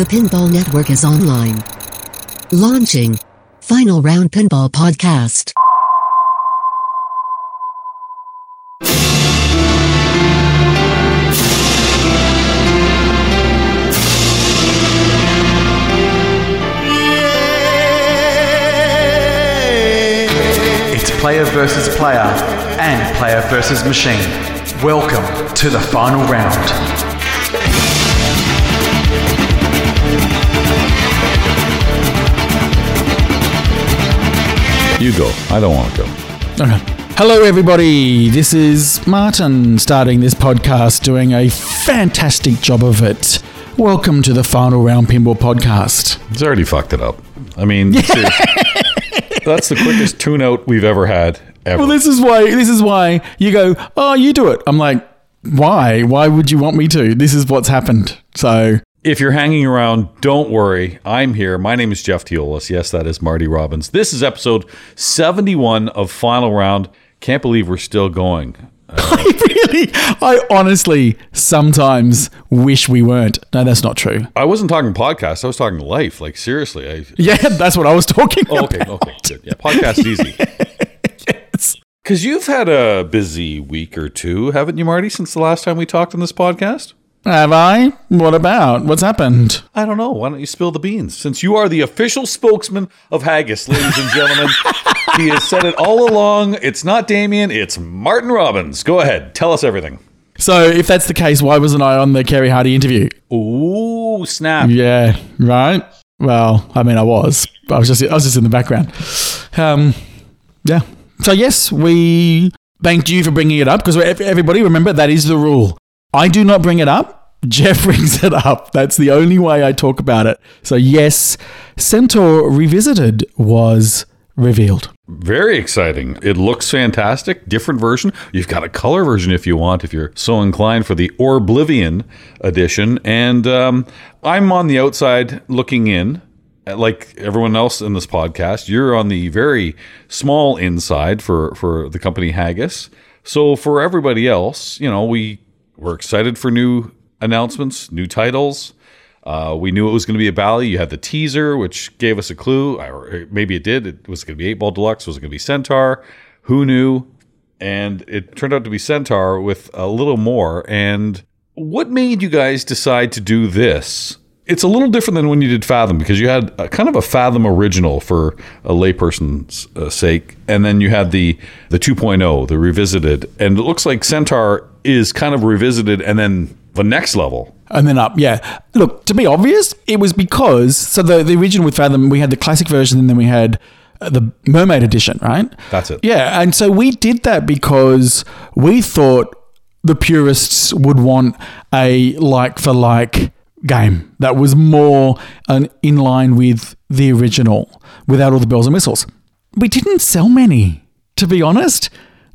The Pinball Network is online. Launching Final Round Pinball Podcast. It's player versus player and player versus machine. Welcome to the final round. You go. I don't want to go. Okay. Hello, everybody. This is Martin starting this podcast, doing a fantastic job of it. Welcome to the Final Round Pinball Podcast. He's already fucked it up. I mean, that's the quickest tune out we've ever had ever. Well, this is why. This is why you go. Oh, you do it. I'm like, why? Why would you want me to? This is what's happened. So if you're hanging around, don't worry. I'm here. My name is Jeff Teolis. Yes, that is Marty Robbins. This is episode 71 of Final Round. Can't believe we're still going. Uh, I really, I honestly sometimes wish we weren't. No, that's not true. I wasn't talking podcast. I was talking life. Like seriously. I, Yeah, that's what I was talking oh, about. okay, okay, good. Yeah, podcast easy. Because you've had a busy week or two, haven't you, Marty? Since the last time we talked on this podcast. Have I? What about? What's happened? I don't know. Why don't you spill the beans? Since you are the official spokesman of Haggis, ladies and gentlemen, he has said it all along. It's not Damien, it's Martin Robbins. Go ahead, tell us everything. So, if that's the case, why wasn't I on the Kerry Hardy interview? Ooh, snap. Yeah, right. Well, I mean, I was. I was just, I was just in the background. Um, yeah. So yes, we thanked you for bringing it up because everybody remember that is the rule. I do not bring it up. Jeff brings it up. That's the only way I talk about it. So yes, Centaur Revisited was revealed. Very exciting. It looks fantastic. Different version. You've got a color version if you want, if you're so inclined for the Orblivion edition. And um, I'm on the outside looking in. Like everyone else in this podcast, you're on the very small inside for, for the company Haggis. So for everybody else, you know, we we're excited for new announcements, new titles. Uh, we knew it was going to be a Bally. You had the teaser, which gave us a clue, or maybe it did. It was going to be Eight Ball Deluxe. Was it going to be Centaur? Who knew? And it turned out to be Centaur with a little more. And what made you guys decide to do this? It's a little different than when you did Fathom because you had a, kind of a Fathom original for a layperson's uh, sake, and then you had the the 2.0, the revisited, and it looks like Centaur is kind of revisited and then the next level. And then up, yeah. Look, to be obvious, it was because so the the original with Fathom, we had the classic version, and then we had uh, the Mermaid edition, right? That's it. Yeah, and so we did that because we thought the purists would want a like for like game that was more an in line with the original without all the bells and whistles. We didn't sell many, to be honest.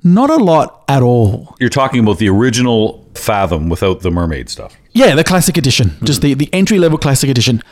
Not a lot at all. You're talking about the original Fathom without the mermaid stuff. Yeah, the classic edition, just the, the entry level classic edition,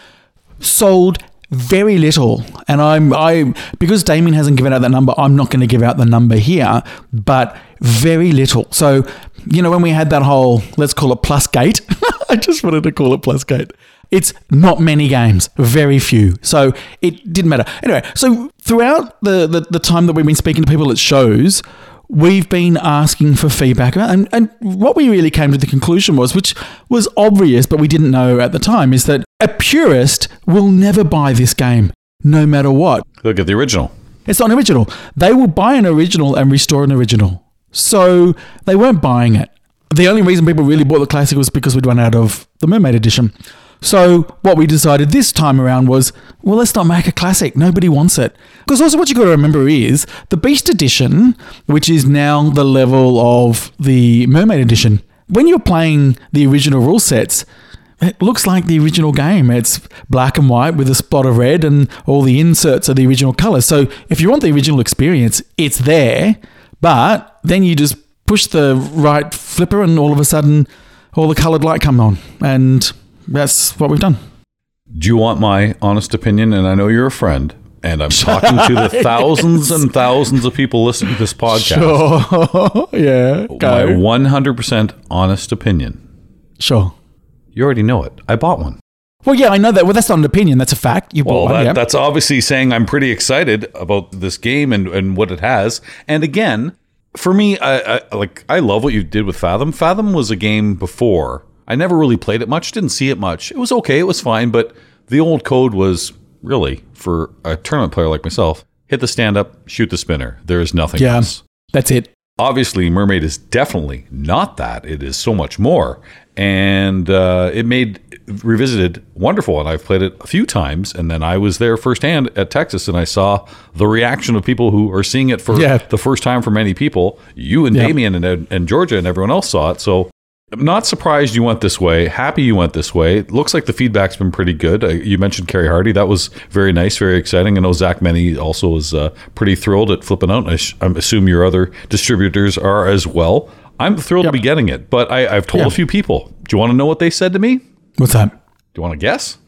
sold very little. And I'm I because Damien hasn't given out that number, I'm not going to give out the number here, but very little. So you know when we had that whole let's call it plus gate, I just wanted to call it plus gate. It's not many games, very few. So it didn't matter. Anyway, so throughout the, the, the time that we've been speaking to people at shows, we've been asking for feedback. And, and what we really came to the conclusion was, which was obvious, but we didn't know at the time, is that a purist will never buy this game, no matter what. Look at the original. It's not an original. They will buy an original and restore an original. So they weren't buying it. The only reason people really bought the classic was because we'd run out of the Mermaid edition. So what we decided this time around was, well, let's not make a classic. Nobody wants it. Because also what you got to remember is the Beast edition, which is now the level of the Mermaid edition. When you're playing the original rule sets, it looks like the original game. It's black and white with a spot of red, and all the inserts are the original colors. So if you want the original experience, it's there. But then you just push the right flipper, and all of a sudden, all the colored light come on, and that's what we've done. Do you want my honest opinion? And I know you're a friend, and I'm talking to the thousands and thousands of people listening to this podcast. Sure. yeah. My Go. 100% honest opinion. Sure. You already know it. I bought one. Well, yeah, I know that. Well, that's not an opinion. That's a fact. You bought Well, one. yeah. that's obviously saying I'm pretty excited about this game and, and what it has. And again, for me, I, I like I love what you did with Fathom. Fathom was a game before. I never really played it much, didn't see it much. It was okay, it was fine, but the old code was really for a tournament player like myself. Hit the stand up, shoot the spinner. There is nothing yeah, else. that's it. Obviously, Mermaid is definitely not that. It is so much more, and uh, it made revisited wonderful. And I've played it a few times, and then I was there firsthand at Texas, and I saw the reaction of people who are seeing it for Yeah. the first time for many people. You and Yeah. Damien and, and Georgia and everyone else saw it. So I'm not surprised you went this way. Happy you went this way. It looks like the feedback's been pretty good. Uh, you mentioned Kerry Hardy. That was very nice, very exciting. I know Zach Meny also was uh, pretty thrilled at flipping out. I, sh- I assume your other distributors are as well. I'm thrilled to be getting it, but I, I've told Yeah. a few people. Do you want to know what they said to me? What's that? Do you want to guess?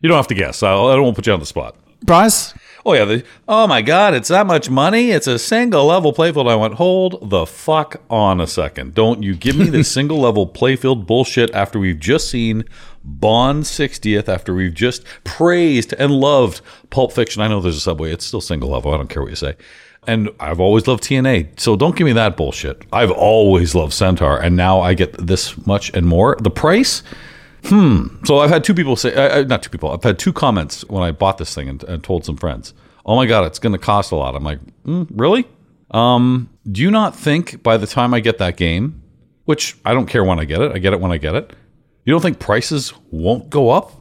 You don't have to guess. I'll, I don't put you on the spot. Price? Oh yeah, the, oh my god, it's that much money. It's a single level playfield. I went, hold the fuck on a second. Don't you give me this single level playfield bullshit after we've just seen Bond 60th, after we've just praised and loved Pulp Fiction. I know there's a subway, it's still single level. I don't care what you say. And I've always loved TNA. So don't give me that bullshit. I've always loved Centaur, and now I get this much and more. The price? So I've had two people say, uh, uh, not two people. I've had two comments when I bought this thing and, and told some friends. Oh my god, it's going to cost a lot. I'm like, mm, really? Um, do you not think by the time I get that game, which I don't care when I get it, I get it when I get it. You don't think prices won't go up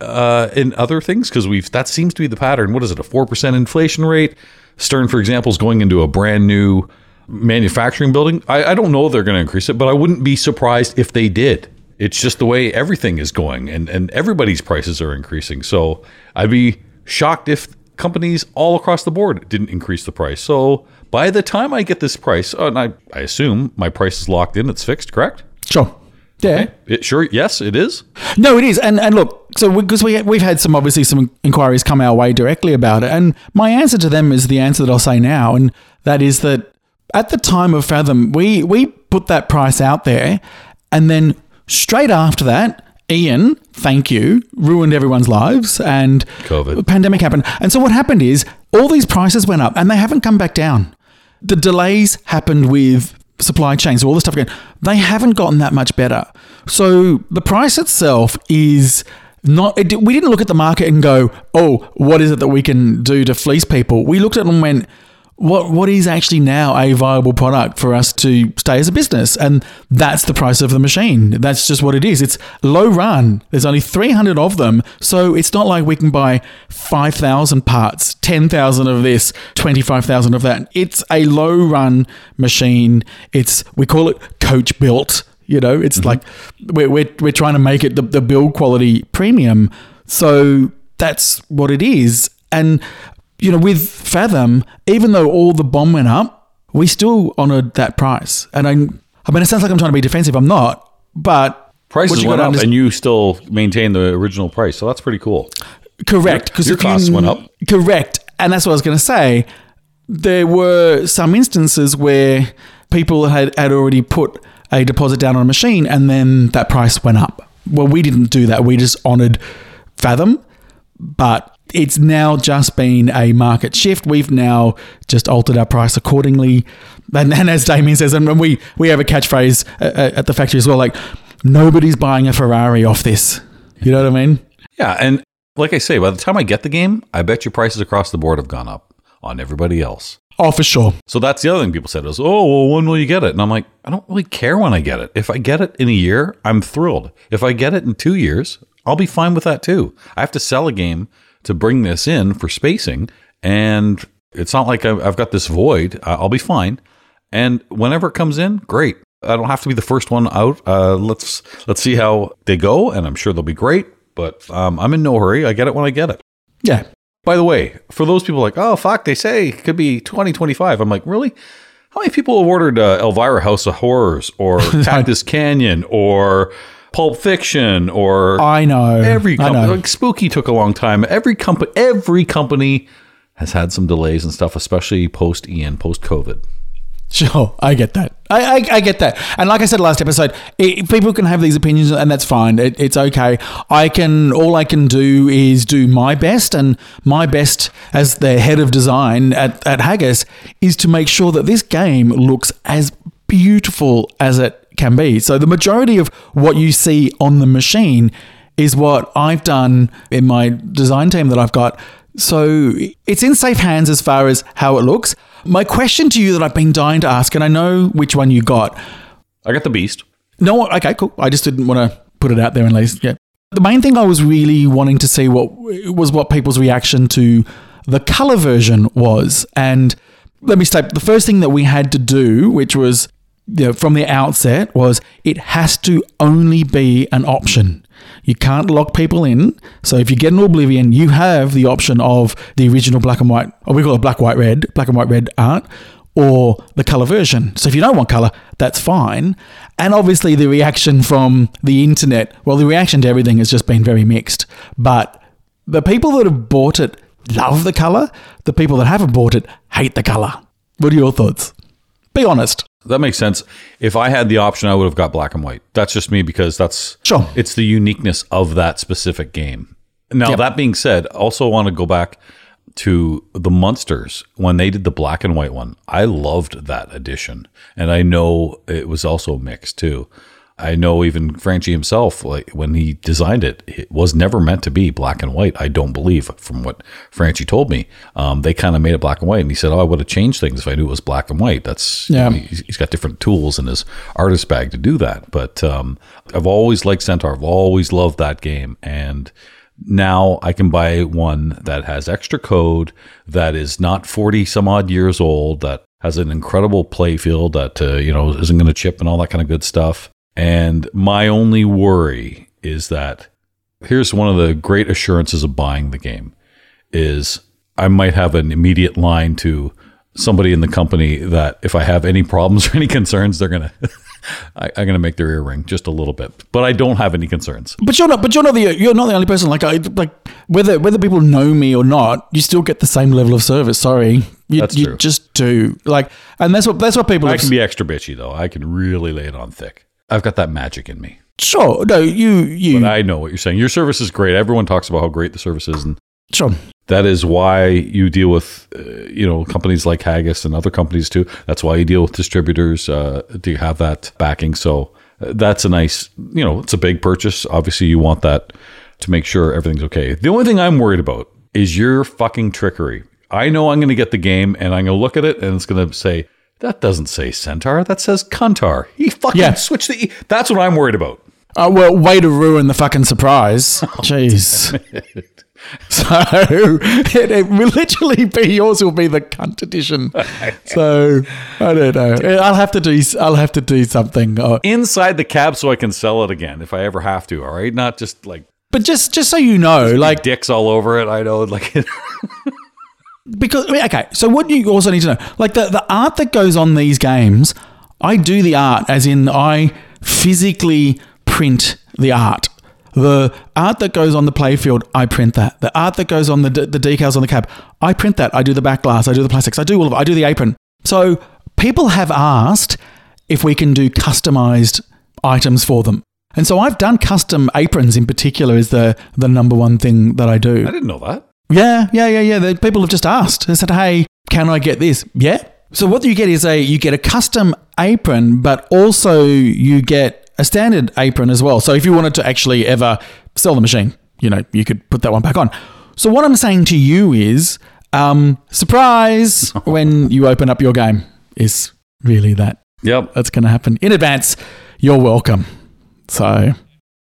uh, in other things because we've that seems to be the pattern. What is it? A four percent inflation rate. Stern, for example, is going into a brand new manufacturing building. I, I don't know if they're going to increase it, but I wouldn't be surprised if they did. It's just the way everything is going, and and everybody's prices are increasing. So I'd be shocked if companies all across the board didn't increase the price. So by the time I get this price, oh, and I, I assume my price is locked in, it's fixed, correct? Sure. Yeah. It sure, yes, it is. No, it is, and and look, so because we we've had some obviously some inquiries come our way directly about it, and my answer to them is the answer that I'll say now, and that is that at the time of Fathom, we we put that price out there, and then straight after that, Ian, thank you, ruined everyone's lives, and COVID. pandemic happened, and so what happened is all these prices went up, and they haven't come back down. The delays happened with supply chains, all this stuff again. They haven't gotten that much better. So the price itself is not. It, we didn't look at the market and go, "Oh, what is it that we can do to fleece people?" We looked at it and went, "What? What is actually now a viable product for us to stay as a business?" And that's the price of the machine. That's just what it is. It's low run. There's only 300 of them, so it's not like we can buy 5,000 parts, 10,000 of this, 25,000 of that. It's a low run machine. It's we call it coach built. You know, it's mm-hmm. like we're, we're, we're trying to make it the, the build quality premium. So that's what it is. And, you know, with Fathom, even though all the bomb went up, we still honored that price. And I, I mean, it sounds like I'm trying to be defensive. I'm not, but Prices went up, underst- and you still maintain the original price. So that's pretty cool. Correct. Because your costs went up. Correct. And that's what I was going to say. There were some instances where people had, had already put a deposit down on a machine and then that price went up. Well, we didn't do that. We just honored Fathom, but it's now just been a market shift. We've now just altered our price accordingly. And, and as Damien says, and we, we have a catchphrase uh, at the factory as well like, nobody's buying a Ferrari off this. You know what I mean? Yeah, and like I say, by the time I get the game, I bet your prices across the board have gone up on everybody else. Oh, for sure. So that's the other thing people said is, oh, well, when will you get it? And I'm like, I don't really care when I get it. If I get it in a year, I'm thrilled. If I get it in two years, I'll be fine with that too. I have to sell a game to bring this in for spacing, and it's not like I've I've got this void. I'll be fine. And whenever it comes in, great. I don't have to be the first one out. Uh, let's let's see how they go, and I'm sure they'll be great. But um, I'm in no hurry. I get it when I get it. Yeah. By the way, for those people like, oh, fuck, they say it could be 2025. I'm like, really? How many people have ordered uh, Elvira House of Horrors or Cactus Canyon or Pulp Fiction or I know. every company? know. Like Spooky took a long time. Every company, every company has had some delays and stuff, especially post Ian, post COVID. Sure, I get that. I, I, I get that. And like I said last episode, it, people can have these opinions, and that's fine. It, it's okay. I can all I can do is do my best, and my best as the head of design at at Haggis is to make sure that this game looks as beautiful as it can be. So the majority of what you see on the machine is what I've done in my design team that I've got. So it's in safe hands as far as how it looks. My question to you that I've been dying to ask, and I know which one you got. I got the beast. No, okay, cool. I just didn't want to put it out there and least yeah. The main thing I was really wanting to see what was what people's reaction to the color version was, and let me state the first thing that we had to do, which was you know, from the outset, was it has to only be an option. You can't lock people in. So if you get an Oblivion, you have the option of the original black and white, or we call it black, white, red, black and white, red art, or the color version. So if you don't want color, that's fine. And obviously, the reaction from the internet, well, the reaction to everything has just been very mixed. But the people that have bought it love the color. The people that haven't bought it hate the color. What are your thoughts? Be honest. That makes sense. If I had the option, I would have got black and white. That's just me because that's Sure. It's the uniqueness of that specific game. Now, Yep. that being said, also want to go back to the monsters when they did the black and white one. I loved that edition, and I know it was also mixed too. I know even Franchi himself, like when he designed it, it was never meant to be black and white. I don't believe, from what Franchi told me, um, they kind of made it black and white. And he said, "Oh, I would have changed things if I knew it was black and white." That's Yeah. he's, he's got different tools in his artist bag to do that. But um, I've always liked Centaur. I've always loved that game, and now I can buy one that has extra code that is not forty some odd years old that has an incredible play field that uh, you know isn't going to chip and all that kind of good stuff. And my only worry is that here's one of the great assurances of buying the game is I might have an immediate line to somebody in the company that if I have any problems or any concerns, they're gonna I, I'm gonna make their ear ring just a little bit. But I don't have any concerns. But you're not. But you're not the. You're not the only person. Like I like whether whether people know me or not, you still get the same level of service. Sorry, you, That's you true. just do. Like, and that's what that's what people. I can be extra bitchy though. I can really lay it on thick. I've got that magic in me. sure. No, you you But I know what you're saying. Your service is great. Everyone talks about how great the service is, and sure. that is why you deal with uh, you know companies like Haggis and other companies too. That's why you deal with distributors uh, to have that backing. So uh, that's a nice you know it's a big purchase. Obviously, you want that to make sure everything's okay. The only thing I'm worried about is your fucking trickery. I know I'm going to get the game and I'm going to look at it and it's going to say that doesn't say Centaur. That says Cuntar. He fucking Yeah. switched the. E. That's what I'm worried about. Uh, well, way to ruin the fucking surprise. Jeez. so it, it will literally be yours. Will be the cunt edition. So I don't know. I'll have to do. I'll have to do something. Uh, Inside the cab so I can sell it again if I ever have to. All right, not just like but just just so you know, like dicks all over it. I know, like because I mean, okay. So what you also need to know, like the the art that goes on these games, I do the art, as in I physically print the art. The art that goes on the playfield, I print that. The art that goes on the the decals on the cab, I print that. I do the back glass, I do the plastics, I do all of it. I do the apron. So people have asked if we can do customized items for them. And so I've done custom aprons in particular is the the number one thing that I do. I didn't know that. Yeah, yeah, yeah, yeah. The people have just asked. They said, "Hey, can I get this?" Yeah. So what you get is a you get a custom apron, but also you get a standard apron as well. So if you wanted to actually ever sell the machine, you know, you could put that one back on. So what I'm saying to you is, um, surprise when you open up your game is really that Yep. that's going to happen in advance. You're welcome. So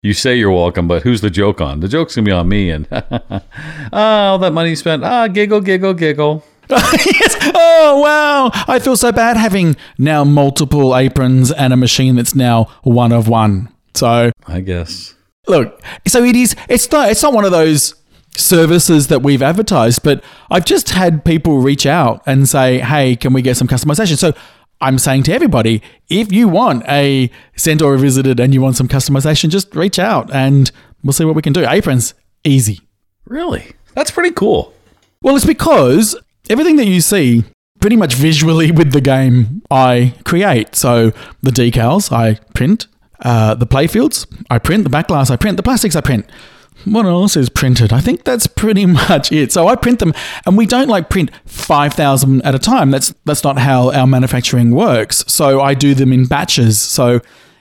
You say you're welcome, but who's the joke on? The joke's gonna be on me. And ah, all that money spent. Ah, giggle, giggle, giggle. yes. Oh, wow. I feel so bad having now multiple aprons and a machine that's now one of one. So, I guess. look, so it is, it's not, it's not one of those services that we've advertised, but I've just had people reach out and say, hey, can we get some customization? So, I'm saying to everybody, if you want a sent Centaur Revisited and you want some customization, just reach out and we'll see what we can do. Aprons, easy. Really? That's pretty cool. Well, it's because everything that you see pretty much visually with the game I create. So the decals I print, uh, the playfields I print, the back glass I print, the plastics I print. What else is printed? I think that's pretty much it. So I print them, and we don't like print five thousand at a time. That's that's not how our manufacturing works. So I do them in batches. So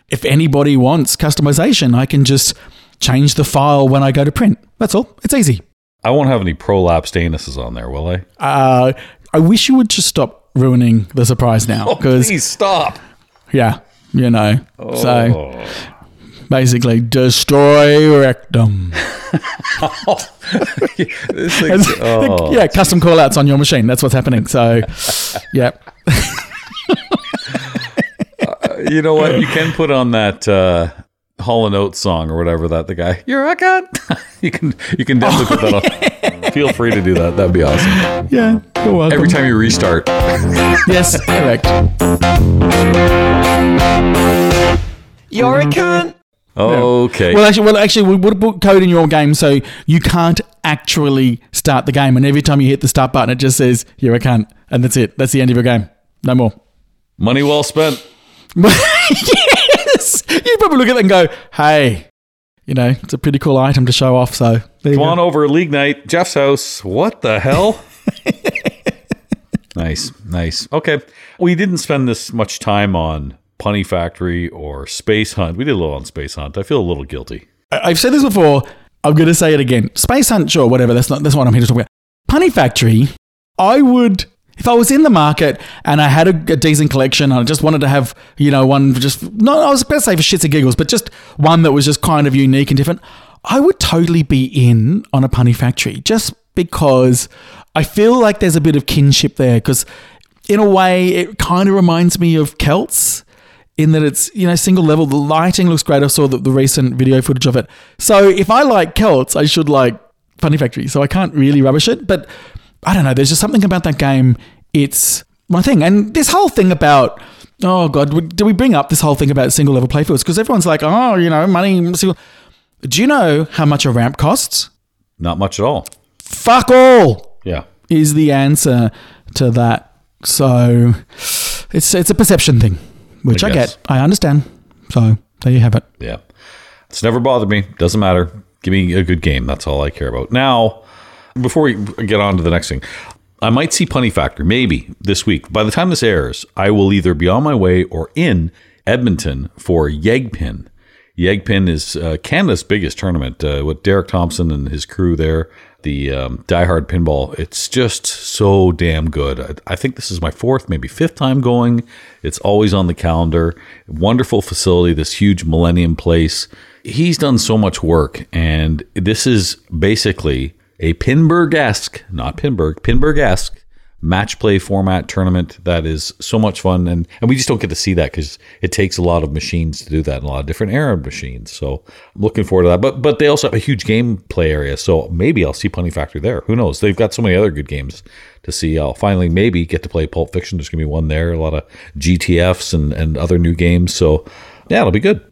if anybody wants customization, I can just change the file when I go to print. That's all. It's easy. I won't have any prolapse stainuses on there, will I? Uh, I wish you would just stop ruining the surprise now, because Please stop. yeah, you know. So Oh. Basically, destroy rectum. This thing's- oh. yeah, custom callouts on your machine. That's what's happening. So, yeah. You know what? You can put on that uh, Hall and Oates song or whatever that the guy. You're a cunt. you can you can definitely put that on. Feel free to do that. That'd be awesome. Yeah, you're welcome. Every time you restart. yes, correct. You're a cunt. Okay. Well, actually, well, actually, we would put code in your game so you can't actually start the game, and every time you hit the start button, it just says "you're a cunt," and that's it. That's the end of your game. No more. Money well spent. yes, you probably look at that and go, "Hey, you know, it's a pretty cool item to show off." So Come go. on over league night, Jeff's house. What the hell? nice, nice. Okay. We didn't spend this much time on Punny Factory or Space Hunt. We did a little on Space Hunt. I feel a little guilty. I've said this before. I'm going to say it again. Space Hunt, sure, whatever. That's not that's what I'm here to talk about. Punny Factory. I would, if I was in the market and I had a, a decent collection, and I just wanted to have, you know, one just no, I was about to say for shits and giggles, but just one that was just kind of unique and different. I would totally be in on a Punny Factory just because I feel like there's a bit of kinship there. Because in a way, it kind of reminds me of Celts in that it's you know single level. The lighting looks great. I saw the, the recent video footage of it. So if I like Celts, I should like Funny Factory. So I can't really rubbish it, but I don't know. There's just something about that game. It's my thing, and this whole thing about oh god, do we bring up this whole thing about single level playfields? Because everyone's like, oh, you know, money. Single. Do you know how much a ramp costs? Not much at all. Fuck all Yeah. is the answer to that. So it's it's a perception thing, which I I, get. I understand. So there you have it. Yeah. It's never bothered me. Doesn't matter. Give me a good game. That's all I care about. Now, before we get on to the next thing, I might see Punny Factor maybe this week. By the time this airs, I will either be on my way or in Edmonton for YEGpin. YEGpin is uh, Canada's biggest tournament uh, with Derek Thompson and his crew there. The um, Die Hard Pinball. It's just so damn good. I, I think this is my fourth, maybe fifth time going. It's always on the calendar. Wonderful facility, this huge Millennium Place. He's done so much work, and this is basically a Pinburgh esque, not Pinburgh, Pinburgh esque match play format tournament that is so much fun. And, and we just don't get to see that because it takes a lot of machines to do that and a lot of different Arab machines. So I'm looking forward to that. But but they also have a huge gameplay area. So maybe I'll see Punny Factory there. Who knows? They've got so many other good games to see. I'll finally maybe get to play Pulp Fiction. There's gonna be one there. A lot of GTFs and, and other new games. So yeah it'll be good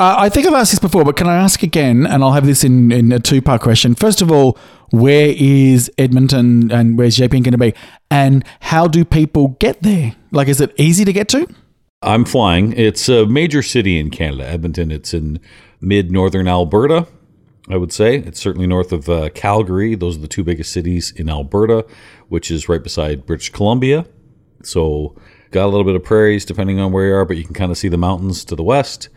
Uh, I think I've asked this before, but can I ask again? And I'll have this in, in a two part question. First of all, where is Edmonton and where's JPN going to be? And how do people get there? Like, is it easy to get to? I'm flying. It's a major city in Canada, Edmonton. It's in mid northern Alberta, I would say. It's certainly north of uh, Calgary. Those are the two biggest cities in Alberta, which is right beside British Columbia. So, got a little bit of prairies depending on where you are, but you can kind of see the mountains to the west.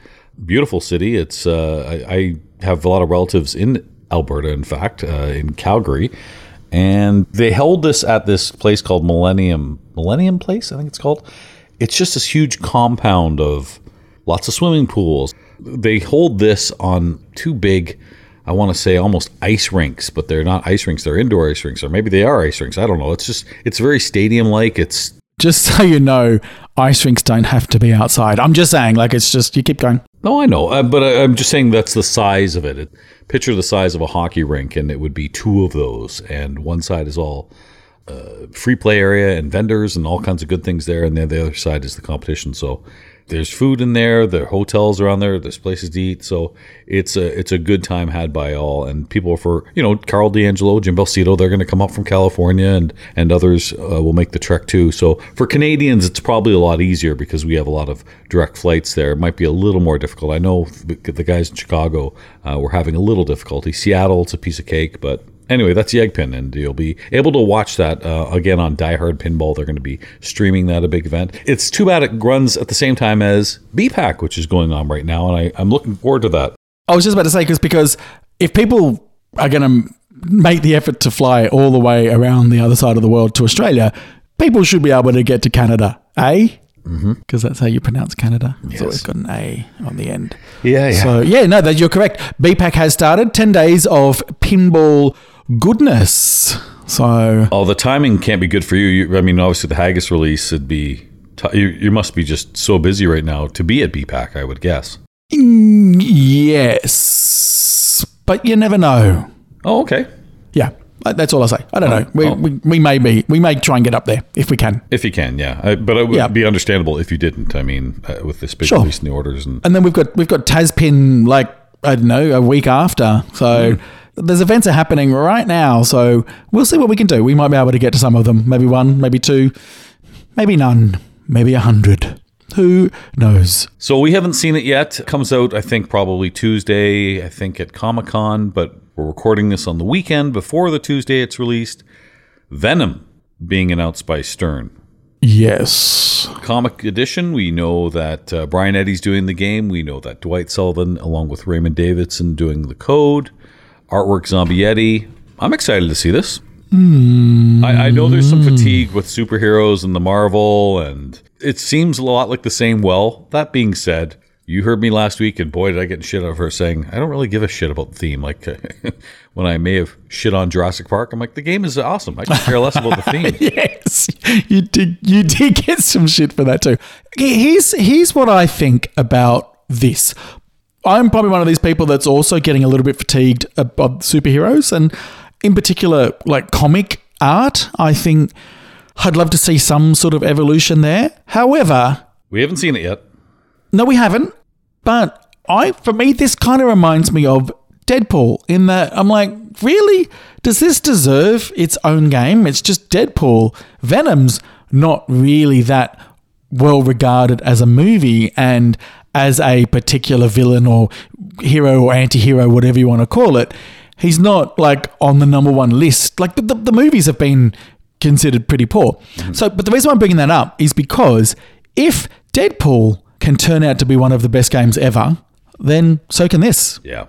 Beautiful city. It's uh, I, I have a lot of relatives in Alberta, in fact, uh, in Calgary, and they held this at this place called Millennium Millennium Place, I think it's called. It's just this huge compound of lots of swimming pools. They hold this on two big, I want to say almost ice rinks, but they're not ice rinks. They're indoor ice rinks, or maybe they are ice rinks. I don't know. It's just it's very stadium like. It's Just so you know, ice rinks don't have to be outside. I'm just saying, like, it's just, you keep going. No, I know, uh, but I, I'm just saying that's the size of it. it. Picture the size of a hockey rink, and it would be two of those, and one side is all uh, free play area and vendors and all kinds of good things there, and then the other side is the competition. So there's food in there. The hotels around there. There's places to eat. So it's a it's a good time had by all. And people for you know Karl DeAngelo, Jim Belsito, they're going to come up from California, and and others uh, will make the trek too. So for Canadians, it's probably a lot easier because we have a lot of direct flights there. It might be a little more difficult. I know the guys in Chicago uh, were having a little difficulty. Seattle, it's a piece of cake, but Anyway, that's the YEGpin, and you'll be able to watch that uh, again on Die Hard Pinball. They're going to be streaming that a big event. It's too bad it runs at the same time as BPAC, which is going on right now, and I, I'm looking forward to that. I was just about to say because because if people are going to make the effort to fly all the way around the other side of the world to Australia, people should be able to get to Canada, eh? Because that's how you pronounce Canada. It's always got an A on the end. Yeah, yeah. So yeah, no, that you're correct. BPAC has started ten days of pinball goodness. So Oh, the timing can't be good for you. you I mean, obviously the Haggis release would be. T- you, you must be just so busy right now to be at BPAC. I would guess. mm, yes, but you never know. Oh, okay. Yeah, that's all I say. I don't know. We, oh. we, we may be we may try and get up there if we can. If you can, yeah. I, but it would Yeah. be understandable if you didn't. I mean, uh, with this big Sure. release in the orders and And then we've got we've got Taspin like I don't know a week after. So there's events are happening right now. So we'll see what we can do. We might be able to get to some of them. Maybe one, maybe two, maybe none, maybe a hundred. Who knows? So we haven't seen it yet. It comes out, I think, probably Tuesday, I think at Comic Con, but we're recording this on the weekend before the Tuesday it's released. Venom being announced by Stern. Yes. Comic edition, we know that uh, Brian Eddy's doing the game. We know that Dwight Sullivan, along with Raymond Davidson, doing the code. Artwork Zombie Yeti. I'm excited to see this. I, I know there's some fatigue with superheroes and the Marvel, and it seems a lot like the same well. That being said, you heard me last week, and boy, did I get shit out of her saying, I don't really give a shit about the theme. Like when I may have shit on Jurassic Park, I'm like, the game is awesome. I care less about the theme. Yes, you did. You did get some shit for that too. Here's here's what I think about this. I'm probably one of these people that's also getting a little bit fatigued about superheroes, and in particular, like comic art. I think I'd love to see some sort of evolution there. However, We haven't seen it yet. no, we haven't. But I, for me, this kind of reminds me of Deadpool in that I'm like, really? Does this deserve its own game? It's just Deadpool. Venom's not really that well regarded as a movie and as a particular villain or hero or anti hero, whatever you want to call it. He's not like on the number one list. Like the, the, the movies have been considered pretty poor. So, but the reason I'm bringing that up is because if Deadpool can turn out to be one of the best games ever, then so can this. Yeah,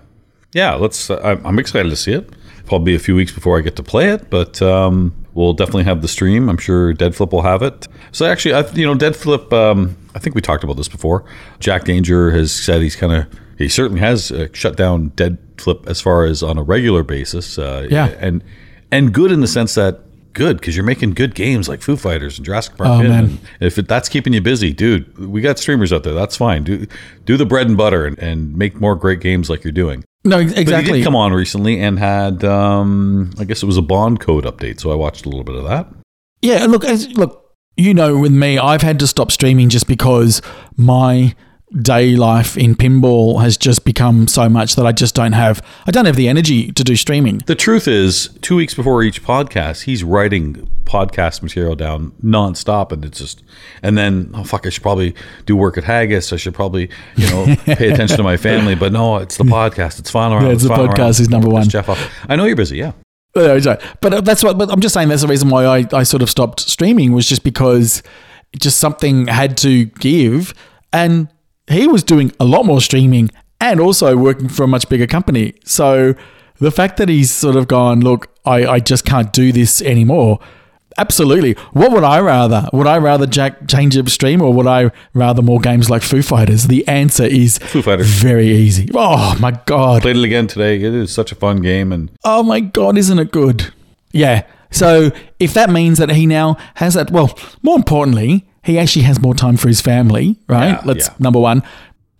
yeah. Let's. Uh, I'm- I'm excited to see it. Probably a few weeks before I get to play it, but um, we'll definitely have the stream. I'm sure Deadflip will have it. So actually, I, you know, Deadflip. Um, I think we talked about this before. Jack Danger has said he's kind of. He certainly has uh, shut down Deadflip as far as on a regular basis. Uh, Yeah. and and good in the sense that good because you're making good games like Foo Fighters and Jurassic Park. Oh, man. and if it, that's keeping you busy, dude, we got streamers out there. That's fine. Do do the bread and butter and, and make more great games like you're doing. No, ex- But he exactly. did come on recently and had, um, I guess it was a Bond code update, so I watched a little bit of that. Yeah, look, as, look, you know, with me, I've had to stop streaming just because my day life in pinball has just become so much that I just don't have. I don't have the energy to do streaming. The truth is, two weeks before each podcast, he's writing podcast material down nonstop, and it's just, and then oh fuck, I should probably do work at Haggis. I should probably, you know, pay attention to my family. But no, it's the podcast. It's final round. Yeah, it's the final podcast round. is number one. Jeff off. I know you're busy. Yeah. Uh. But uh, that's what. But I'm just saying that's the reason why I, I sort of stopped streaming was just because just something had to give, and he was doing a lot more streaming and also working for a much bigger company. So the fact that he's sort of gone, look, I, I just can't do this anymore. Absolutely. What would I rather? Would I rather Jack change up stream or would I rather more games like Foo Fighters? The answer is Foo Fighters. very easy. Oh my god. Played it again today. It is such a fun game, and Oh my god, isn't it good? Yeah. So if that means that he now has that, well, more importantly, he actually has more time for his family, right? Yeah, Let's yeah. number one.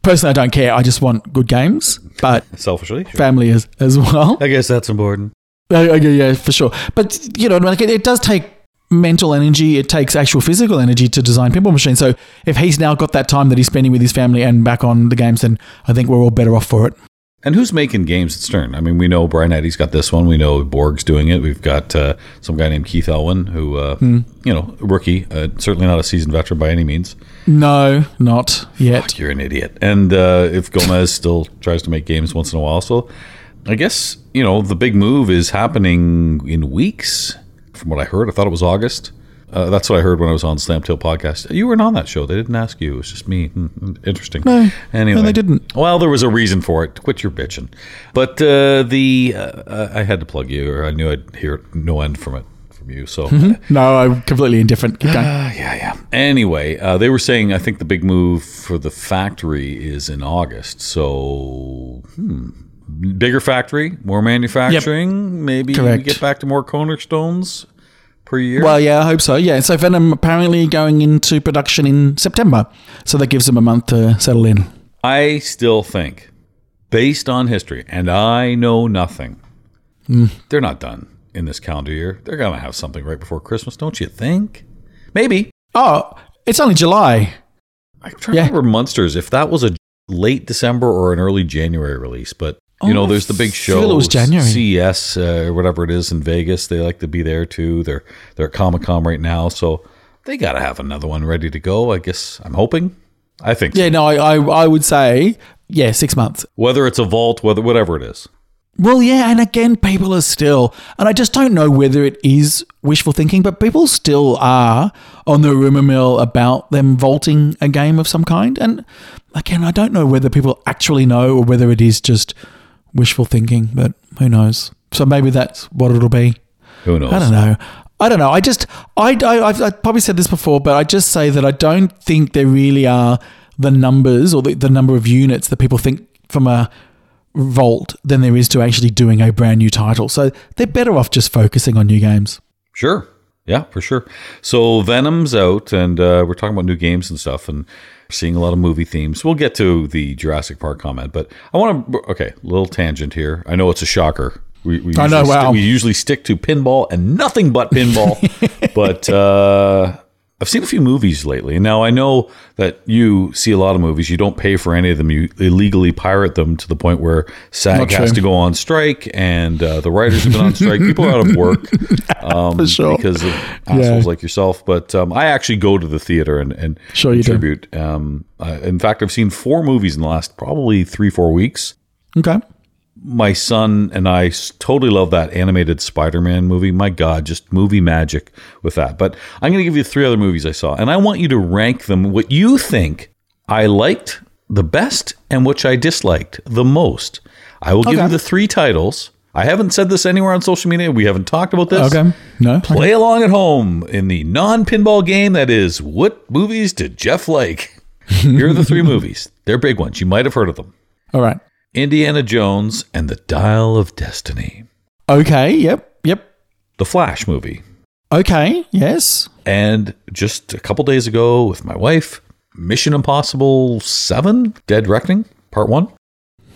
Personally, I don't care. I just want good games, but selfishly, sure. family as as well. I guess that's important. Uh, yeah, yeah, for sure. But you know, like it, it does take mental energy, it takes actual physical energy to design pinball machines. So if he's now got that time that he's spending with his family and back on the games, then I think we're all better off for it. And who's making games at Stern? I mean, we know Brian Eddy's got this one. We know Borg's doing it. We've got uh, some guy named Keith Elwin, who, uh, you know, rookie, uh, certainly not a seasoned veteran by any means. No, not yet. You're an idiot. And uh, if Gomez still tries to make games once in a while, so I guess you know the big move is happening in weeks. From what I heard, I thought it was August. Uh, that's what I heard when I was on Slam Tilt podcast. You weren't on that show. They didn't ask you. It was just me. Hmm, hmm, interesting. No. anyway, No, they didn't. Well, there was a reason for it. Quit your bitching. But uh, the uh, I had to plug you, or I knew I'd hear no end from it from you. So No, I'm completely indifferent. Keep going. uh, yeah, yeah. Anyway, uh, they were saying I think the big move for the factory is in August. So, hmm, bigger factory, more manufacturing. Maybe we get back to more cornerstones per year. Well, yeah, I hope so. Yeah, so Venom apparently going into production in September, so that gives them a month to settle in. I still think, based on history, and I know nothing, Hmm. they're not done in this calendar year. They're gonna have something right before Christmas, don't you think? Maybe. Oh, it's only July. I'm trying Yeah. to remember Munsters if that was a late December or an early January release, but you know, Oh, there's the big show, it was January. CES uh, or whatever it is in Vegas. They like to be there too. They're they're at Comic Con right now, so they got to have another one ready to go. I guess I'm hoping. I think so. Yeah, no, I, I, I would say, yeah, six months. whether it's a vault, whether whatever it is. Well, yeah, and again, people are still, and I just don't know whether it is wishful thinking, but people still are on the rumor mill about them vaulting a game of some kind. And again, I don't know whether people actually know or whether it is just wishful thinking, but who knows? So maybe that's what it'll be. Who knows? I don't know. I don't know. I just, I, I, I've, I've probably said this before, but I just say that I don't think there really are the numbers or the, the number of units that people think from a vault than there is to actually doing a brand new title. So they're better off just focusing on new games. Sure. Yeah, for sure. So Venom's out, and uh, we're talking about new games and stuff, and seeing a lot of movie themes. We'll get to the Jurassic Park comment, but I want to. Okay, little tangent here. I know it's a shocker. We, we know, usually sti- wow. we usually stick to pinball and nothing but pinball, but uh, I've seen a few movies lately. Now I know that you see a lot of movies. You don't pay for any of them. You illegally pirate them to the point where SAG has to go on strike, and uh, the writers have been on strike. People are out of work um, For sure. because of assholes like yourself. But um, I actually go to the theater and, and Sure contribute. Um, uh, in fact, I've seen four movies in the last probably three, four weeks. Okay. My son and I totally love that animated Spider-Man movie. My God, just movie magic with that. But I'm going to give you three other movies I saw, and I want you to rank them what you think I liked the best and which I disliked the most. I will give Okay. you the three titles. I haven't said this anywhere on social media. We haven't talked about this. Okay. No. Okay. Play along at home in the non pinball game that is What Movies Did Jeff Like? Here are the three movies. They're big ones. You might have heard of them All right. Indiana Jones and the Dial of Destiny, Okay. Yep. Yep. the Flash movie. Okay. Yes. And just a couple days ago with my wife, Mission Impossible 7 Dead Reckoning, part one.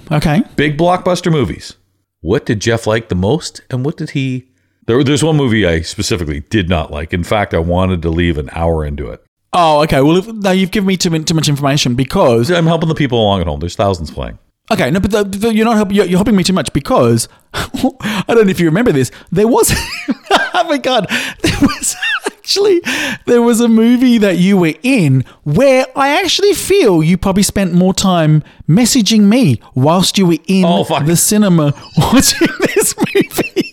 Okay. Big blockbuster movies. What did Jeff like the most? And what did he. There, there's one movie I specifically did not like. In fact, I wanted to leave an hour into it. Oh, okay. Well, if, no, you've given me too, too much information because I'm helping the people along at home. There's thousands playing. Okay, no, but the, the, you're not help, you're, you're helping me too much because I don't know if you remember this. There was, oh my god, there was actually there was a movie that you were in where I actually feel you probably spent more time messaging me whilst you were in Oh, the cinema watching this movie.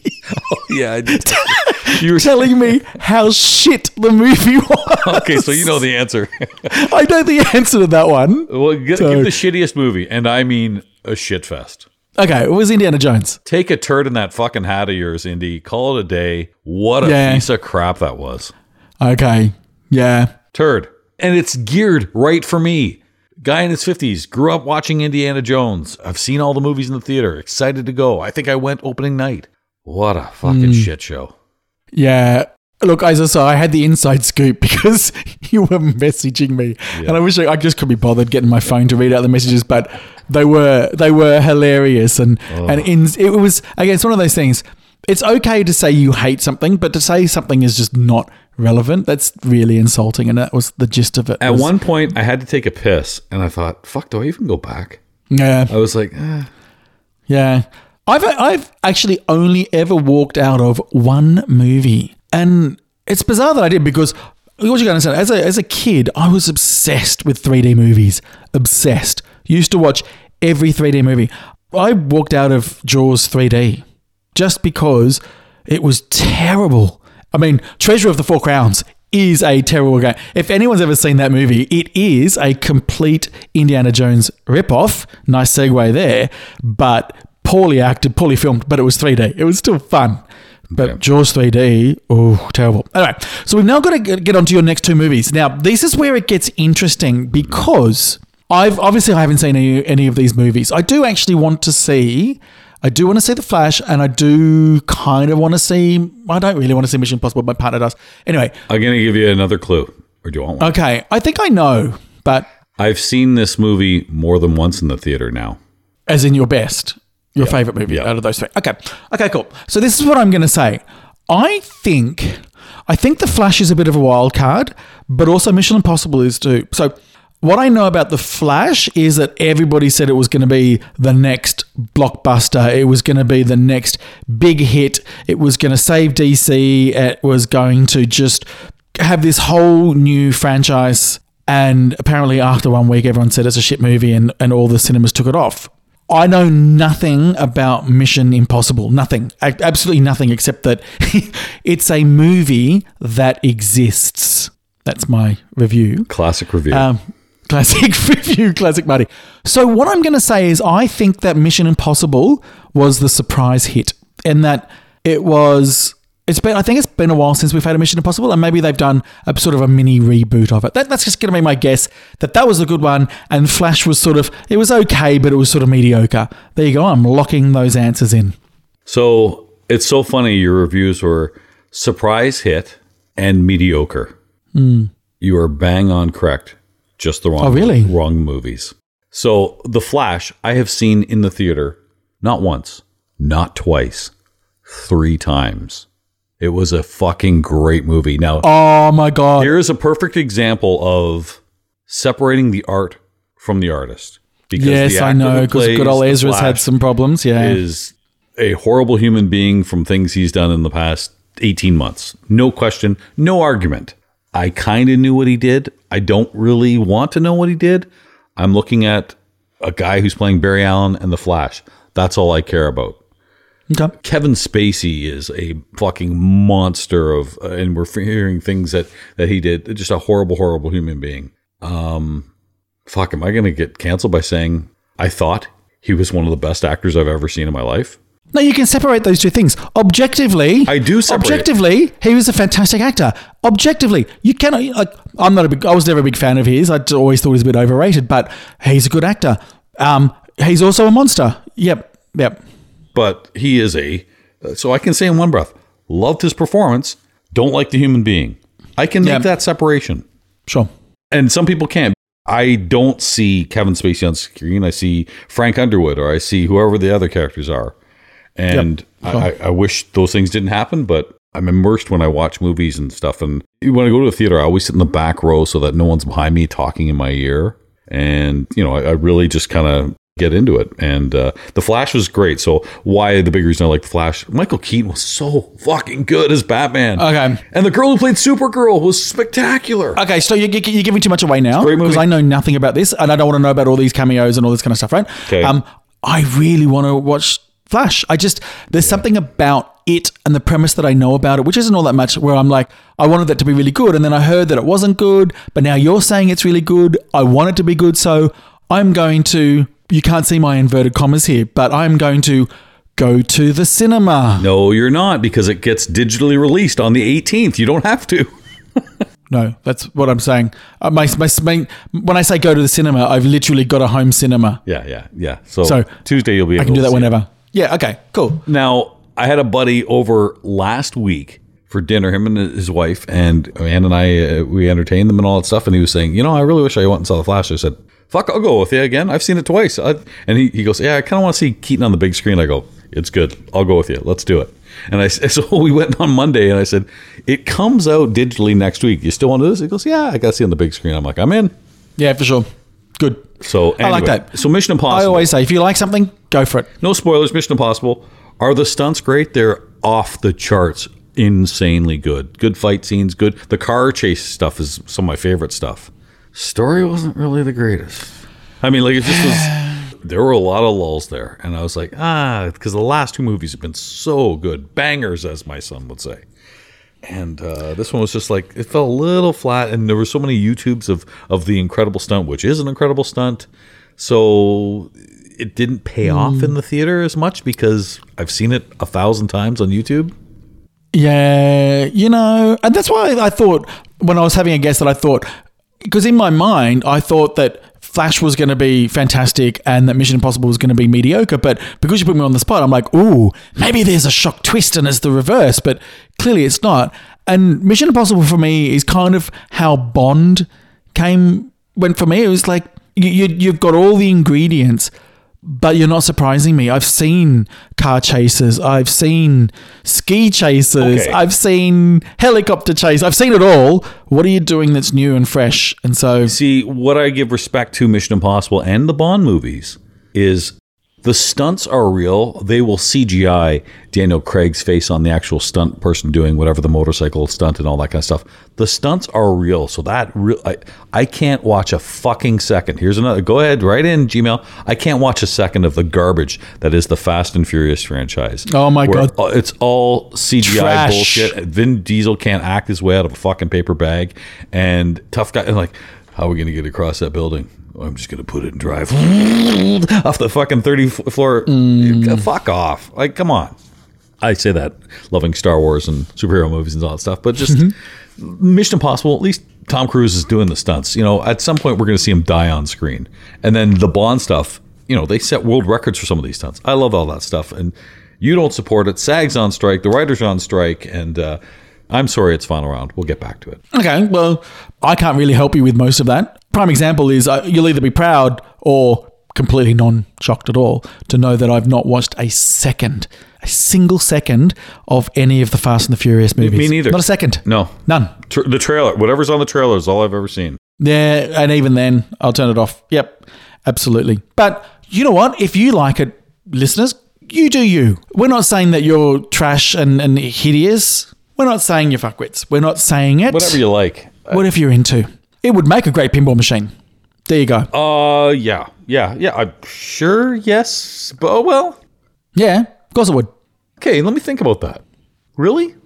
Yeah, I did. you were Telling me how shit the movie was. okay. So you know the answer. I know the answer to that one. well, g- So- give the shittiest movie, and I mean a shit fest. Okay, it was Indiana Jones. Take a turd in that fucking hat of yours, Indy. Call it a day. What a Yeah. piece of crap that was. Okay, yeah. Turd. And it's geared right for me. Guy in his 50s, grew up watching Indiana Jones. I've seen all the movies in the theater, excited to go. I think I went opening night. What a fucking shit show. Yeah. Look, as I said, I had the inside scoop because you were messaging me, and I wish I, I just could be bothered getting my phone to read out the messages, but they were they were hilarious, and and in, it was again it's one of those things. it's okay to say you hate something, but to say something is just not relevant, that's really insulting. And that was the gist of it. At was- one point, I had to take a piss, and I thought, "Fuck, do I even go back?" yeah, I was like, eh. yeah. I've I've actually only ever walked out of one movie, and it's bizarre that I did because what you got to understand as a as a kid, I was obsessed with 3D movies. Obsessed. Used to watch every 3D movie. I walked out of Jaws 3D just because it was terrible. I mean, Treasure of the Four Crowns is a terrible game. If anyone's ever seen that movie, it is a complete Indiana Jones ripoff. Nice segue there, but poorly acted, poorly filmed, but it was 3D. It was still fun. But Okay. Jaws 3D, oh, terrible. Anyway, so we've now got to get get on to your next two movies. Now, this is where it gets interesting because I've obviously I haven't seen any, any of these movies. I do actually want to see. I do want to see The Flash, and I do kind of want to see. I don't really want to see Mission Impossible. My partner does. Anyway, I'm gonna give you another clue, or do you want one? okay. I think I know, but I've seen this movie more than once in the theater now. as in your best, your favorite movie Yeah. out of those three. Okay, okay, cool. So this is what I'm going to say. I think, I think the Flash is a bit of a wild card, but also Mission Impossible is too. So what I know about the Flash is that everybody said it was going to be the next blockbuster. It was going to be the next big hit. It was going to save DC. It was going to just have this whole new franchise. And apparently, after one week, everyone said it's a shit movie, and, and all the cinemas took it off. I know nothing about Mission Impossible. Nothing. Absolutely nothing except that it's a movie that exists. That's my review. Classic review. Um, classic review, classic Marty. So what I'm going to say is, I think that Mission Impossible was the surprise hit, and that it was. It's been. I think it's been a while since we've had a Mission Impossible, and maybe they've done a sort of a mini reboot of it. That, that's just going to be my guess. That that was a good one, and Flash was sort of. It was okay, but it was sort of mediocre. There you go. I'm locking those answers in. so it's so funny. Your reviews were surprise hit and mediocre. Hmm. You are bang on correct. Just the wrong. Oh, really? Wrong movies. So the Flash, I have seen in the theater not once, not twice, three times. It was a fucking great movie. Now, Oh my god! Here's a perfect example of separating the art from the artist. Because Yes, I know because good old Ezra's had some problems. Yeah. Is a horrible human being from things he's done in the past 18 months. No question, no argument. I kind of knew what he did. I don't really want to know what he did. I'm looking at a guy who's playing Barry Allen and the Flash. That's all I care about. Okay. Kevin Spacey is a fucking monster of, uh, and we're hearing things that that he did. Just a horrible, horrible human being. Um, fuck, am I going to get canceled by saying I thought he was one of the best actors I've ever seen in my life? No, you can separate those two things. Objectively, I do separate. Objectively, he was a fantastic actor. Objectively, you cannot. Like, I'm not a big. I was never a big fan of his. I always thought he was a bit overrated, but he's a good actor. Um, he's also a monster. Yep, yep. But he is a, uh, so I can say in one breath, loved his performance, don't like the human being. I can make Yeah. that separation. Sure. and some people can't. I don't see Kevin Spacey on screen. I see Frank Underwood, or I see whoever the other characters are, and Yep. I, I, I wish those things didn't happen. But I'm immersed when I watch movies and stuff. And when I go to a theater, I always sit in the back row so that no one's behind me talking in my ear. And you know, I, I really just kind of get into it. And uh, the Flash was great. So why the big reason I like the Flash? Michael Keaton was so fucking good as Batman. Okay. And the girl who played Supergirl was spectacular. Okay, so you, you, you're giving too much away now because I know nothing about this, and I don't want to know about all these cameos and all this kind of stuff, right? Okay. Um, I really want to watch Flash. I just there's something about it and the premise that I know about it, which isn't all that much. Where I'm like, I wanted that to be really good, and then I heard that it wasn't good, but now you're saying it's really good. I want it to be good, so I'm going to. You can't see my inverted commas here, but I'm going to go to the cinema. No, you're not because it gets digitally released on the 18th. You don't have to. No, that's what I'm saying. Uh, my, my, my, when I say go to the cinema, I've literally got a home cinema. Yeah, yeah, yeah. So, So, Tuesday you'll be able I can do that see it. whenever. Yeah. Okay. Cool. Now, I had a buddy over last week for dinner, him and his wife, and Ann and I, uh, we entertained them and all that stuff. And he was saying, you know, I really wish I went and saw The Flash. I said, fuck, I'll go with you again. I've seen it twice. I, and he, he goes, yeah, I kind of want to see Keaton on the big screen. I go, It's good. I'll go with you. Let's do it. And I so we went on Monday, and I said, "It comes out digitally next week. You still want to do this?" He goes, "Yeah, I got to see on the big screen." I'm like, "I'm in." Yeah, for sure. Good. So I like that. So Mission Impossible. I always say, if you like something, go for it. no spoilers. Mission Impossible. Are the stunts great? They're off the charts. Insanely good. Good fight scenes. Good. The car chase stuff is some of my favorite stuff. Story wasn't really the greatest. I mean, like it just was. There were a lot of lulls there, and I was like, ah, because the last two movies have been so good, bangers, as my son would say. And uh, this one was just like it felt a little flat, and there were so many YouTubes of of the incredible stunt, which is an incredible stunt. So it didn't pay off in the theater as much because I've seen it a thousand times on YouTube. Yeah, you know, and that's why I thought when I was having a guess that I thought because in my mind I thought that Flash was going to be fantastic and that Mission Impossible was going to be mediocre, but because you put me on the spot, I'm like, ooh, maybe there's a shock twist and it's the reverse, but clearly it's not. And Mission Impossible for me is kind of how Bond came went for me. It was like you, you you've got all the ingredients but you're not surprising me. I've seen car chases. I've seen ski chases. Okay. I've seen helicopter chase. I've seen it all. What are you doing that's new and fresh? And so, See, what I give respect to Mission Impossible and the Bond movies is the stunts are real. They will CGI Daniel Craig's face on the actual stunt person doing whatever the motorcycle stunt and all that kind of stuff. The stunts are real. So that real, I, I can't watch a fucking second. Here's another. Go ahead, write in Gmail. I can't watch a second of the garbage that is the Fast and Furious franchise. Oh my God. It's all CGI Trash. bullshit. Vin Diesel can't act his way out of a fucking paper bag, and tough guy. And like, how are we going to get across that building? "Oh, I'm just going to put it and drive off the fucking 30 f- floor. Mm. Uh, fuck off! Like, come on. I say that loving Star Wars and superhero movies and all that stuff, but just mm-hmm. Mission Impossible. At least Tom Cruise is doing the stunts. You know, at some point we're going to see him die on screen, and then the Bond stuff. You know, they set world records for some of these stunts. I love all that stuff, and you don't support it. SAG's on strike. The writers on strike, and uh, I'm sorry it's final round. We'll get back to it. okay, well, I can't really help you with most of that. Prime example is uh, you'll either be proud or completely non shocked at all to know that I've not watched a second, a single second of any of the Fast and the Furious movies. Me neither. Not a second. No, None. Tr- the trailer, whatever's on the trailer, is all I've ever seen. Yeah, and even then, I'll turn it off. Yep, absolutely. But you know what? If you like it, listeners, you do you. We're not saying that you're trash and, and hideous. We're not saying you're fuckwits. We're not saying it. Whatever you like. Whatever you're into. It would make a great pinball machine. There you go. Uh, yeah, yeah, yeah. I'm sure. Yes, but oh well. Yeah, of course it would. Okay, let me think about that. Really?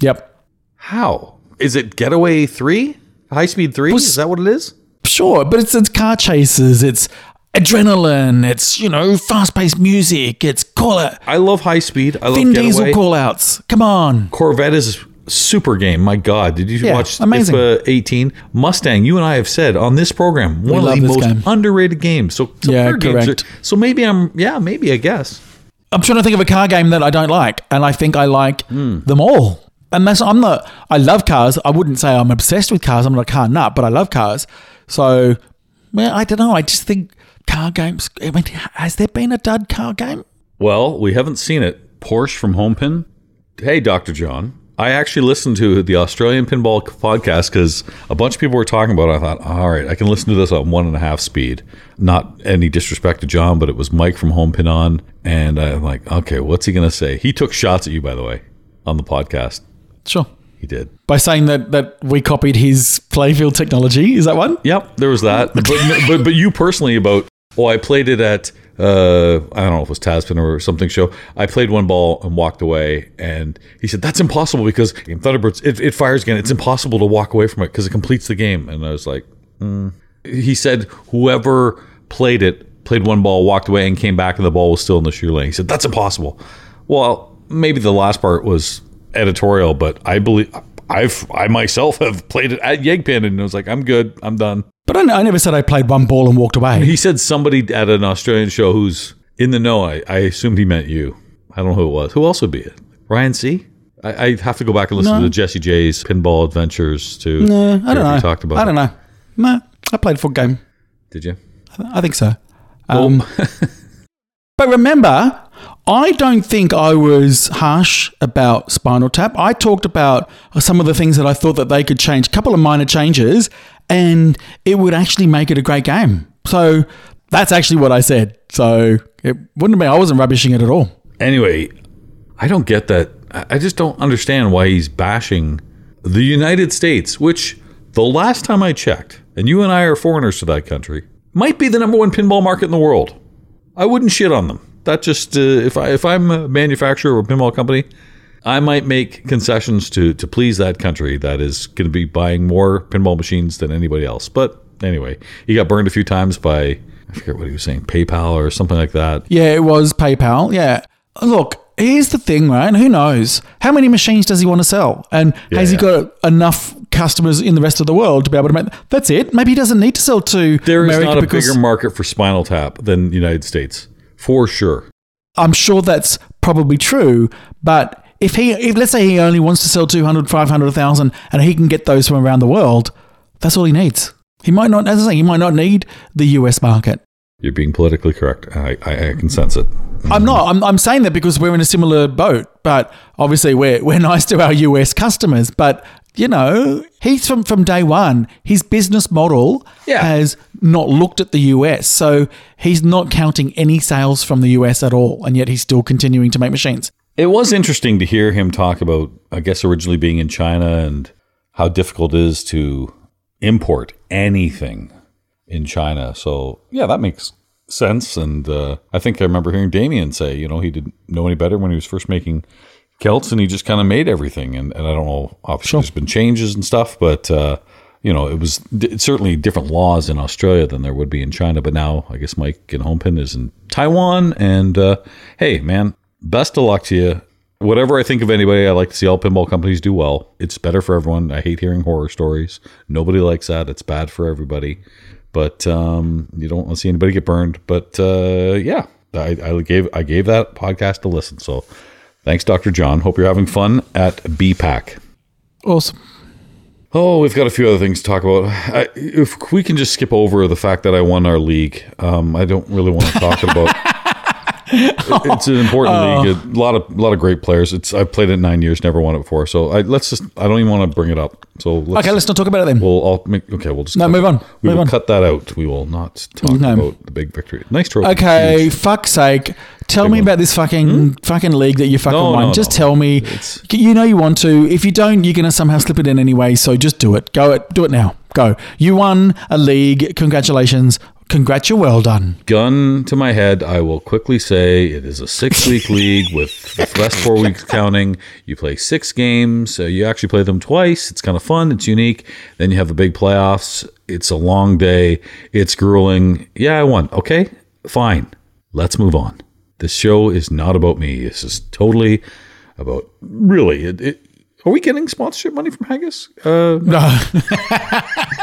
Yep. How is it? Getaway three, high speed three. Is that what it is? Sure, but it's, it's car chases. It's adrenaline. It's, you know, fast paced music. It's call it. I love high speed. I love Vin Diesel call outs. Come on. Corvette is super game. My God, did you Yeah, watch amazing. IFA 18? Mustang, you and I have said on this program, one of the most game. underrated games. So, so Yeah, correct. are- so maybe I'm, yeah, maybe I guess. I'm trying to think of a car game that I don't like, and I think I like hmm. them all. And that's I'm not. I love cars. I wouldn't say I'm obsessed with cars. I'm not a car nut, but I love cars. So, well, I don't know. I just think car games. I mean, has there been a dud car game? Well, we haven't seen it. Porsche from Homepin. Hey, Dr. John. I actually listened to the Australian Pinball podcast because a bunch of people were talking about it. I thought, all right, I can listen to this on one and a half speed. Not any disrespect to John, but it was Mike from Home Pin on. And I'm like, okay, what's he going to say? He took shots at you, by the way, on the podcast. Sure. He did. By saying that that we copied his playfield technology. Is that one? Yep, there was that. but, but but you personally about oh, I played it at uh I don't know if it was Taspin or something show. I played one ball and walked away, and he said that's impossible because in Thunderbirds it, it fires again. It's impossible to walk away from it because it completes the game. And I was like, mm. he said whoever played it played one ball, walked away, and came back, and the ball was still in the shoe lane. He said that's impossible. Well, maybe the last part was editorial, but I believe. I've I myself have played it at YEGpin and it was like I'm good I'm done. But I, I never said I played one ball and walked away. He said somebody at an Australian show who's in the know. I, I assumed he meant you. I don't know who it was. Who else would be it? Ryan C. I, I have to go back and listen No. to Jesse J's Pinball Adventures to. No, I don't know. Talked about. I don't know. No, I played a foot game. Did you? I think so. Um, but remember, I don't think I was harsh about Spinal Tap. I talked about some of the things that I thought that they could change, a couple of minor changes, and it would actually make it a great game. So that's actually what I said. So it wouldn't been, I wasn't rubbishing it at all. Anyway, I don't get that. I just don't understand why he's bashing the United States, which the last time I checked, and you and I are foreigners to that country, might be the number one pinball market in the world. I wouldn't shit on them. That just uh, if I if I'm a manufacturer or a pinball company, I might make concessions to to please that country that is going to be buying more pinball machines than anybody else. But anyway, he got burned a few times by I forget what he was saying, PayPal or something like that. Yeah, it was PayPal. Yeah. Look, here's the thing, right? Who knows? How many machines does he want to sell? And has he yeah. got enough customers in the rest of the world to be able to make that's it? Maybe he doesn't need to sell to There is America not a bigger market for Spinal Tap than the United States, for sure. I'm sure that's probably true, but if he if let's say he only wants to sell 200, 500, 1000 and he can get those from around the world, that's all he needs. He might not as I say, he might not need the US market. You're being politically correct. I, I, I can sense it. I'm not. I'm, I'm saying that because we're in a similar boat, but obviously we're we're nice to our US customers. But you know, he's from from day one. His business model Yeah. has not looked at the US, so he's not counting any sales from the US at all, and yet he's still continuing to make machines. It was interesting to hear him talk about, I guess, originally being in China and how difficult it is to import anything in China. So, yeah, that makes sense. And uh, I think I remember hearing Damien say, you know, he didn't know any better when he was first making Celts and he just kind of made everything. And, and I don't know, obviously, there's been changes and stuff, but. Uh, you know, it was d- certainly different laws in Australia than there would be in China. But now, I guess Mike and Homepin is in Taiwan. And uh, hey, man, best of luck to you. Whatever I think of anybody, I like to see all pinball companies do well. It's better for everyone. I hate hearing horror stories. Nobody likes that. It's bad for everybody. But um, you don't want to see anybody get burned. But uh, yeah, I, I gave I gave that podcast a listen. So thanks, Dr. John. Hope you're having fun at BPAC. Awesome. Oh, we've got a few other things to talk about. I, if we can just skip over the fact that I won our league, um, I don't really want to talk about. it's an important league. Oh. A lot of a lot of great players. It's I've played it nine years, never won it before. So I let's just I don't even want to bring it up. So let's, Okay, let's not talk about it then. We'll I'll make okay. We'll just No, move on. We Move will on. cut that out. We will not talk No. about the big victory. Nice trophy. Okay, Huge. fuck's sake. Tell me one. about this fucking hmm? fucking league that you fucking No, won. no, just tell me. It's- You know you want to. If you don't, you're gonna somehow slip it in anyway. So just do it. Go it. Do it now. Go. You won a league. Congratulations. Congrats. You're well done. gun to my head, I will quickly say it is a six week league with the last four weeks counting. You play six games. Uh, you actually play them twice. It's kind of fun. It's unique. Then you have the big playoffs. It's a long day. It's grueling. Yeah, I won. Okay, fine. Let's move on. This show is not about me. This is totally about really. It, it, are we getting sponsorship money from Haggis? Uh, No.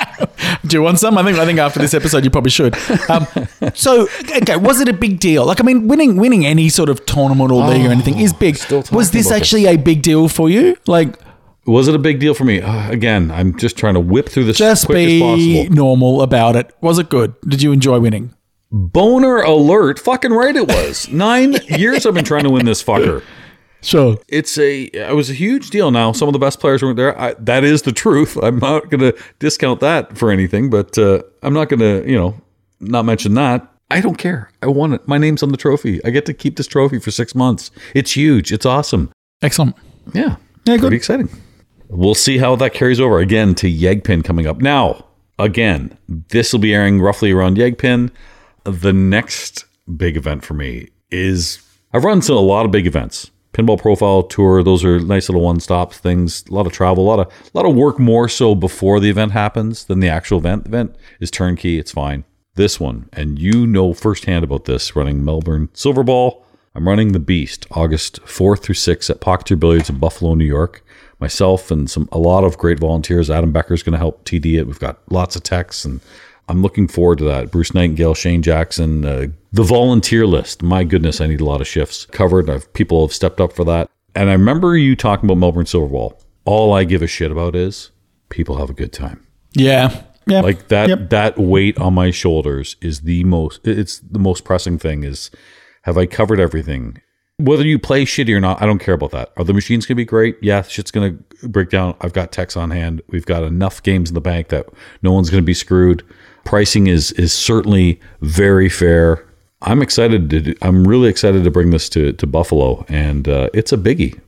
Do you want some? I think I think after this episode you probably should. Um, so okay, was it a big deal? Like I mean, winning winning any sort of tournament or league or anything is big. Oh, still talking Was this about actually a big deal for you? Like was it a big deal for me? Uh, again, I'm just trying to whip through this as just quick as be possible. normal about it. Was it good? Did you enjoy winning? Boner alert. Fucking right it was. Nine years I've been trying to win this fucker. Sure. It's a it was a huge deal now. Some of the best players weren't there. I, that is the truth. I'm not going to discount that for anything, but uh, I'm not going to, you know, not mention that. I don't care. I want it. My name's on the trophy. I get to keep this trophy for 6 months. It's huge. It's awesome. Excellent. Yeah. Yeah, good. Pretty exciting. We'll see how that carries over again to YEGpin coming up. Now, again, this will be airing roughly around YEGpin. The next big event for me is I've run to a lot of big events. Pinball Profile Tour, those are nice little one-stop things. A lot of travel, a lot of a lot of work more so before the event happens than the actual event. The event is turnkey, it's fine. This one, and you know firsthand about this, running Melbourne Silver Ball. I'm running the Beast August 4th through 6th at Pocketeer Billiards in Buffalo, New York. Myself and some a lot of great volunteers. Adam Becker is going to help TD it. We've got lots of techs and I'm looking forward to that. Bruce Nightingale, Shane Jackson, uh, the volunteer list. My goodness, I need a lot of shifts covered. I've, people have stepped up for that. And I remember you talking about Melbourne Silver Ball. All I give a shit about is people have a good time. Yeah. Yeah. Like that Yep. that weight on my shoulders is the most it's the most pressing thing is have I covered everything? Whether you play shitty or not, I don't care about that. Are the machines going to be great? Yeah, shit's going to break down. I've got techs on hand. We've got enough games in the bank that no one's going to be screwed. Pricing is is certainly very fair. I'm excited. To, do- I'm really excited to bring this to to Buffalo, and uh, it's a biggie.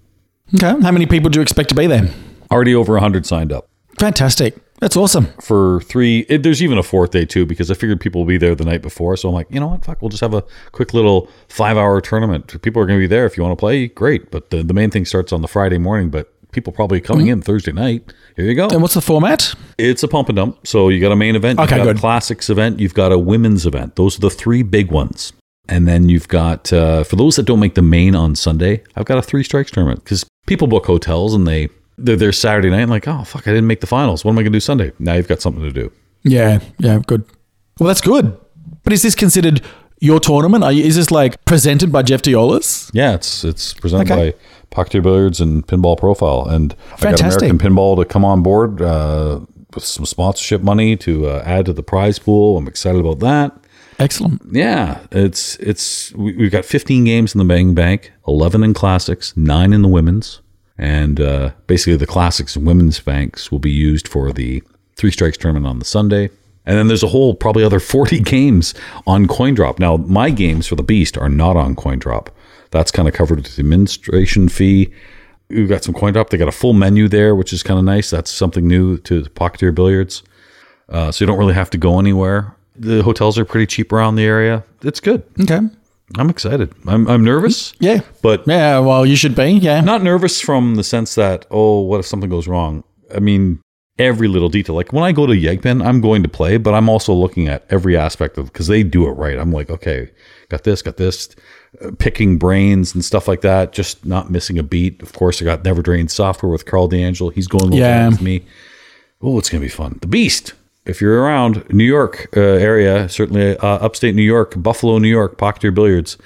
Okay. How many people do you expect to be there? Already over 100 signed up. Fantastic. That's awesome. for three. It, there's even a fourth day too because I figured people will be there the night before. So I'm like, you know what? Fuck, we'll just have a quick little five hour tournament. People are going to be there if you want to play. Great, but the, the main thing starts on the Friday morning. But people probably coming in Thursday night. Here you go. And what's the format? It's a pump and dump. So you got a main event. You've Okay, got good. a classics event. You've got a women's event. Those are the three big ones. And then you've got uh, for those that don't make the main on Sunday, I've got a three strikes tournament because people book hotels and they they're there Saturday night and like, oh fuck, I didn't make the finals. What am I gonna do Sunday? Now you've got something to do. Yeah. Yeah. Good. Well, that's good. But is this considered your tournament? Are you, is this like presented by Jeff Teolis? Yeah, it's it's presented Okay. by Pocketeer Billiards and Pinball Profile, and I got American Pinball to come on board uh, with some sponsorship money to uh, add to the prize pool. I'm excited about that. Excellent. Yeah, it's it's we, we've got 15 games in the Bang Bank, 11 in classics, nine in the women's, and uh, basically the classics and women's banks will be used for the three strikes tournament on the Sunday. And then there's a whole probably other 40 games on CoinDrop. Now my games for the Beast are not on CoinDrop. That's kind of covered with the administration fee. We've got some CoinDrop. They got a full menu there, which is kind of nice. That's something new to Pocketeer Billiards. Uh, so you don't really have to go anywhere. The hotels are pretty cheap around the area. It's good. Okay. I'm excited. I'm, I'm nervous, Yeah. but Yeah. Well, you should be. Yeah. not nervous from the sense that, oh, what if something goes wrong? I mean, every little detail. Like when I go to YEGpin, I'm going to play, but I'm also looking at every aspect of because they do it right. I'm like, okay, got this, got this, picking brains and stuff like that, just not missing a beat. Of course, I got Never Drained software with Karl DeAngelo. He's going Yeah. with me. Oh, it's going to be fun. The Beast. If you're around New York uh, area, certainly uh, upstate New York, Buffalo, New York, Pocketeer Billiards,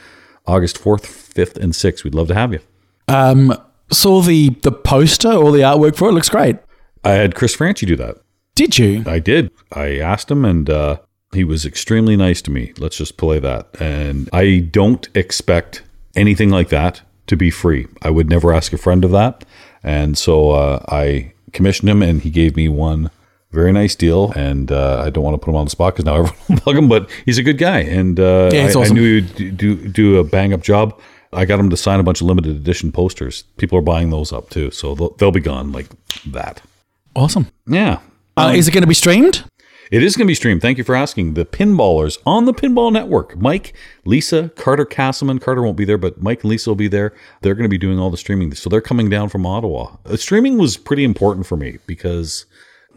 August 4th, 5th, and 6th. We'd love to have you. Um, saw the the poster or the artwork for it. Looks great. I had Chris Franchi do that. Did you? I did. I asked him, and uh, he was extremely nice to me. Let's just play that. And I don't expect anything like that to be free. I would never ask a friend of that. And so uh, I commissioned him, and he gave me one very nice deal. And uh, I don't want to put him on the spot because now everyone will bug him, but he's a good guy. And uh, Yeah, I, he's I knew he would do, do, a bang up job. I got him to sign a bunch of limited edition posters. People are buying those up too. So they'll, they'll be gone like that. Awesome. Yeah. Uh, is it going to be streamed? It is going to be streamed. Thank you for asking. The Pinballers on the Pinball Network. Mike, Lisa, Carter Castleman. Carter won't be there, but Mike and Lisa will be there. They're going to be doing all the streaming. So they're coming down from Ottawa. Uh, streaming was pretty important for me because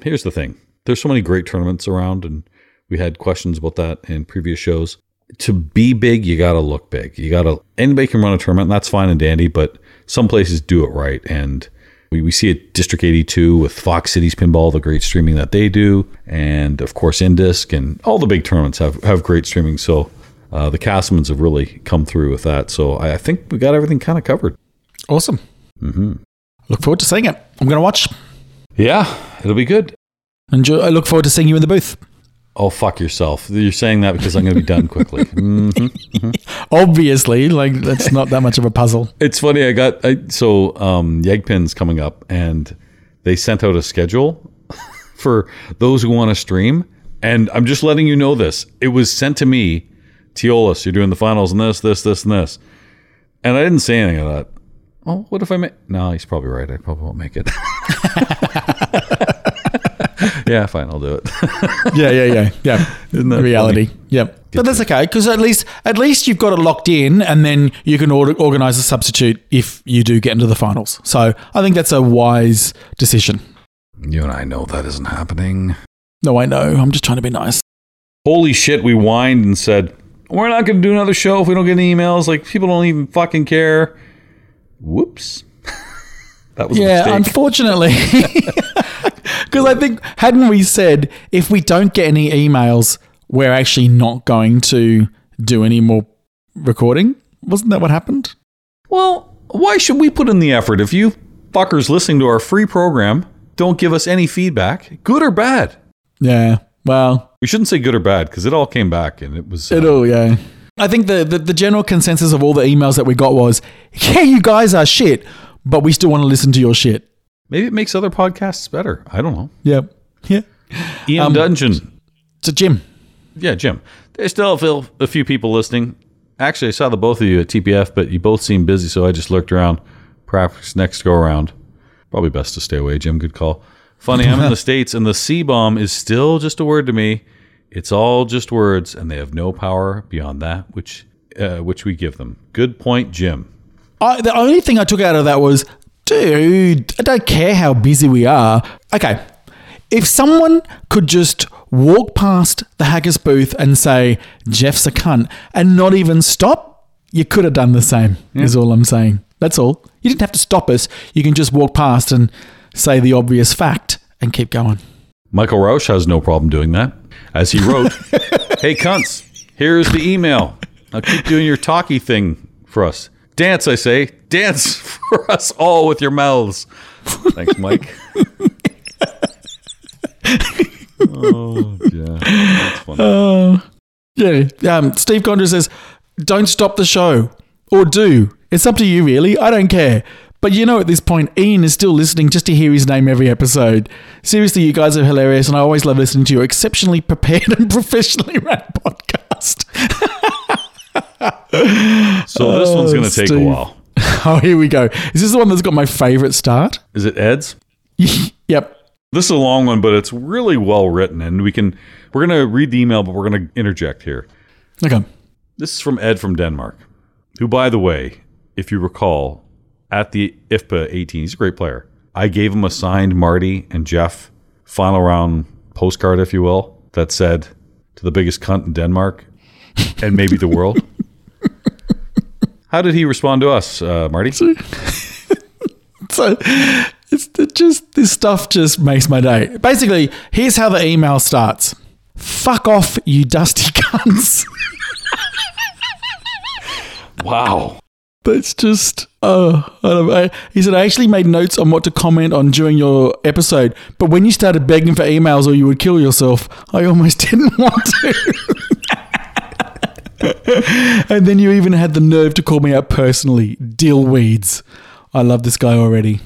here's the thing there's so many great tournaments around, and we had questions about that in previous shows. To be big, you got to look big. You got to, anybody can run a tournament, and that's fine and dandy, but some places do it right. And we, we see it District 82 with Fox Cities Pinball, the great streaming that they do. And of course, Indisc and all the big tournaments have, have great streaming. So uh, the Castlemans have really come through with that. So I, I think we got everything kind of covered. Awesome. Mm-hmm. Look forward to seeing it. I'm going to watch. Yeah, it'll be good. Enjoy. I look forward to seeing you in the booth. Oh, fuck yourself. You're saying that because I'm going to be done quickly. Mhm. Obviously, like that's not that much of a puzzle. It's funny. I got I, so um, YEGpin's coming up, and they sent out a schedule for those who want to stream. And I'm just letting you know this. It was sent to me, Teolis. You're doing the finals and this, this, this, and this. And I didn't say anything of that. Oh, what if I make? No, he's probably right. I probably won't make it. yeah, fine. I'll do it. Yeah, yeah, yeah, yeah. Isn't that Reality. funny? Yep. But that's okay because at least at least you've got it locked in, and then you can order, organize a substitute if you do get into the finals. So I think that's a wise decision. you and I know that isn't happening. No, I know. I'm just trying to be nice. holy shit, we whined and said, we're not going to do another show if we don't get any emails. Like, people don't even fucking care. Whoops. that was a Yeah, unfortunately. Because I think, hadn't we said if we don't get any emails, we're actually not going to do any more recording? Wasn't that what happened? well, why should we put in the effort if you fuckers listening to our free program don't give us any feedback, good or bad? Yeah. Well, We shouldn't say good or bad because it all came back and it was. uh, it all, yeah. I think the, the the general consensus of all the emails that we got was, yeah, you guys are shit, but we still want to listen to your shit. Maybe it makes other podcasts better. I don't know. Yep. Yeah. Ian Um, Dungeon. So Jim. Yeah, Jim. There's still a few, a few people listening. Actually, I saw the both of you at TPF, but you both seemed busy, so I just lurked around. Perhaps next go around. Probably best to stay away, Jim. Good call. Funny, I'm in the States, and the C bomb is still just a word to me. It's all just words, and they have no power beyond that which uh, which we give them. Good point, Jim. I, the only thing I took out of that was, dude, I don't care how busy we are. Okay, if someone could just walk past the Haggis booth and say Jeff's a cunt and not even stop, you could have done the same. Is all I'm saying. That's all. You didn't have to stop us. You can just walk past and say the obvious fact and keep going. Michael Rausch has no problem doing that. As he wrote, Hey, cunts, here's the email. Now keep doing your talky thing for us. Dance, I say. Dance for us all with your mouths. Thanks, Mike. oh, yeah. That's funny. Yeah. Um, Steve Condra says, don't stop the show. Or do. It's up to you, really. I don't care. But you know, at this point, Ian is still listening just to hear his name every episode. Seriously, you guys are hilarious, and I always love listening to your exceptionally prepared and professionally ran podcast. So this one's going to oh, take a while. oh, here we go. Is this the one that's got my favorite start? Is it Ed's? yep. This is a long one, but it's really well written, and we can. We're going to read the email, but we're going to interject here. Okay. This is from Ed from Denmark, who, by the way, if you recall, at the IFPA 18, he's a great player. I gave him a signed Marty and Jeff final round postcard, if you will, that said to the biggest cunt in Denmark and maybe the world. How did he respond to us, uh, Marty? So it's it just this stuff just makes my day. Basically, here's how the email starts. Fuck off, you dusty cunts. Wow. That's just uh I don't know. He said I actually made notes on what to comment on during your episode, but when you started begging for emails or you would kill yourself, I almost didn't want to. And then you even had the nerve to call me out personally. Dill weeds. I love this guy already.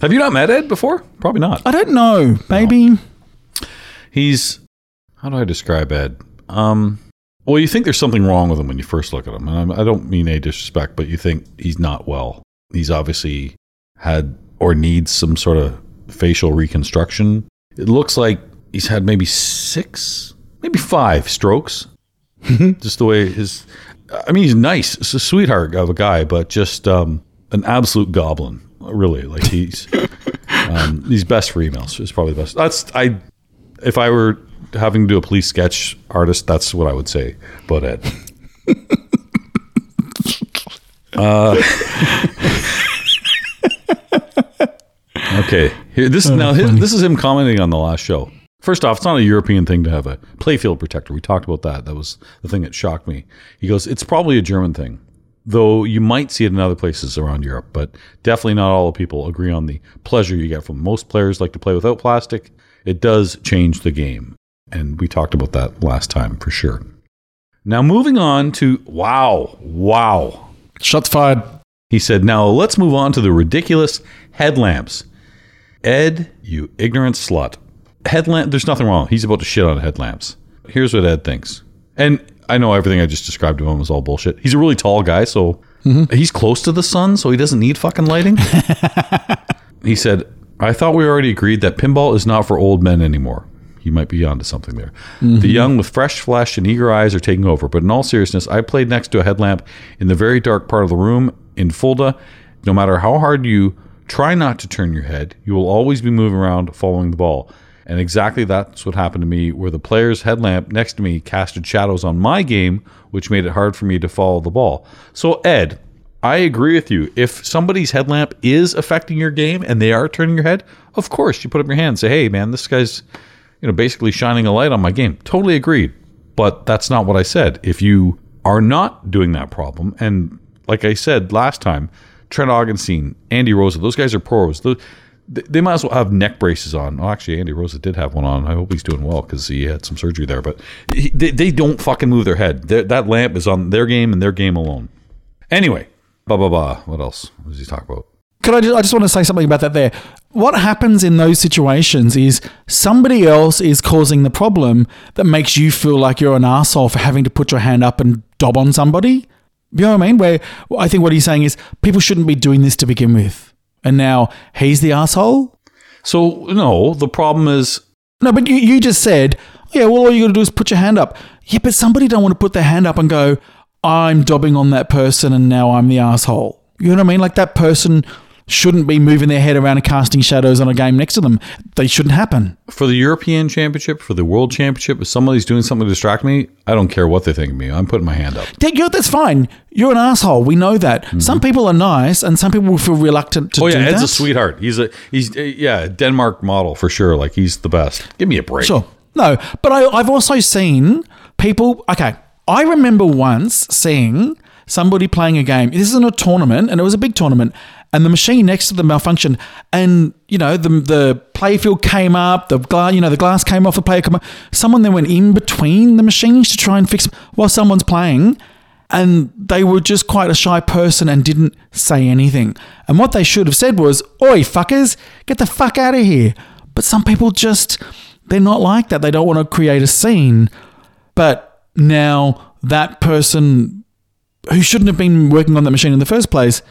Have you not met Ed before? Probably not. I don't know. Maybe He's how do I describe Ed? Um, well, you think there's something wrong with him when you first look at him, and I don't mean a disrespect, but you think he's not well. He's obviously had or needs some sort of facial reconstruction. It looks like he's had maybe six, maybe five strokes. just the way his, I mean, he's nice, It's a sweetheart of a guy, but just um, an absolute goblin. Really, like he's um, he's best for emails. Is probably the best. That's I if I were having to do a police sketch artist, that's what I would say about Ed. uh, okay, here, this now his, this is him commenting on the last show. First off, it's not a European thing to have a playfield protector. We talked about that. That was the thing that shocked me. He goes, it's probably a German thing, though you might see it in other places around Europe, but definitely not all the people agree on the pleasure you get from. Most players like to play without plastic. It does change the game, and we talked about that last time for sure. Now moving on to wow, wow. shots fired. He said, Now let's move on to the ridiculous headlamps. Ed, you ignorant slut. Headlamp, there's nothing wrong. He's about to shit on headlamps. Here's what Ed thinks. And I know everything I just described to him was all bullshit. He's a really tall guy, so mm-hmm. he's close to the sun, so he doesn't need fucking lighting. he said, I thought we already agreed that pinball is not for old men anymore. He might be onto something there. Mm-hmm. The young with fresh flesh and eager eyes are taking over. But in all seriousness, I played next to a headlamp in the very dark part of the room in Fulda. No matter how hard you try not to turn your head, you will always be moving around following the ball. And exactly that's what happened to me, where the player's headlamp next to me casted shadows on my game, which made it hard for me to follow the ball. So, Ed, I agree with you. If somebody's headlamp is affecting your game and they are turning your head, of course you put up your hand and say, "Hey, man, this guy's, you know, basically shining a light on my game." Totally agreed. But that's not what I said. If you are not doing that problem, and like I said last time, Trent Augenstein, Andy Rosa, those guys are pros. Those, th- they might as well have neck braces on. Oh, actually, Andy Rosa did have one on. I hope he's doing well because he had some surgery there. But he, they, they don't fucking move their head. they that lamp is on their game and their game alone. Anyway, blah blah blah. What else? What does he talk about? Can I just, I just want to say something about that there. What happens in those situations is somebody else is causing the problem that makes you feel like you're an asshole for having to put your hand up and dob on somebody. You know what I mean? Where I think what he's saying is people shouldn't be doing this to begin with. And now he's the asshole? So no, the problem is No, but you, you just said, yeah, well, all you got to do is put your hand up. Yeah, but somebody don't want to put their hand up and go, I'm dobbing on that person and now I'm the asshole. You know what I mean? Like that person shouldn't be moving their head around and casting shadows on a game next to them. They shouldn't happen. for the European Championship, for the World Championship. If somebody's doing something to distract me, I don't care what they think of me. I'm putting my hand up. Yeah, you that's fine. You're an asshole. We know that. Some people are nice and some people will feel reluctant to Mm-hmm. Oh yeah, do Ed's that. a sweetheart. He's a he's uh, yeah Denmark model for sure. Like he's the best. Give me a break. Sure. No, but I, I've also seen people. Okay, I remember once seeing somebody playing a game. This isn't a tournament, and it was a big tournament. And the machine next to them malfunctioned, and you know the the playfield came up, the glass, you know the glass came off, the player came up. Someone then went in between the machines to try and fix while someone's playing, and they were just quite a shy person and didn't say anything. And what they should have said was, "Oi, fuckers, get the fuck out of here." But some people just they're not like that. They don't want to create a scene. But now that person who shouldn't have been working on that machine in the first place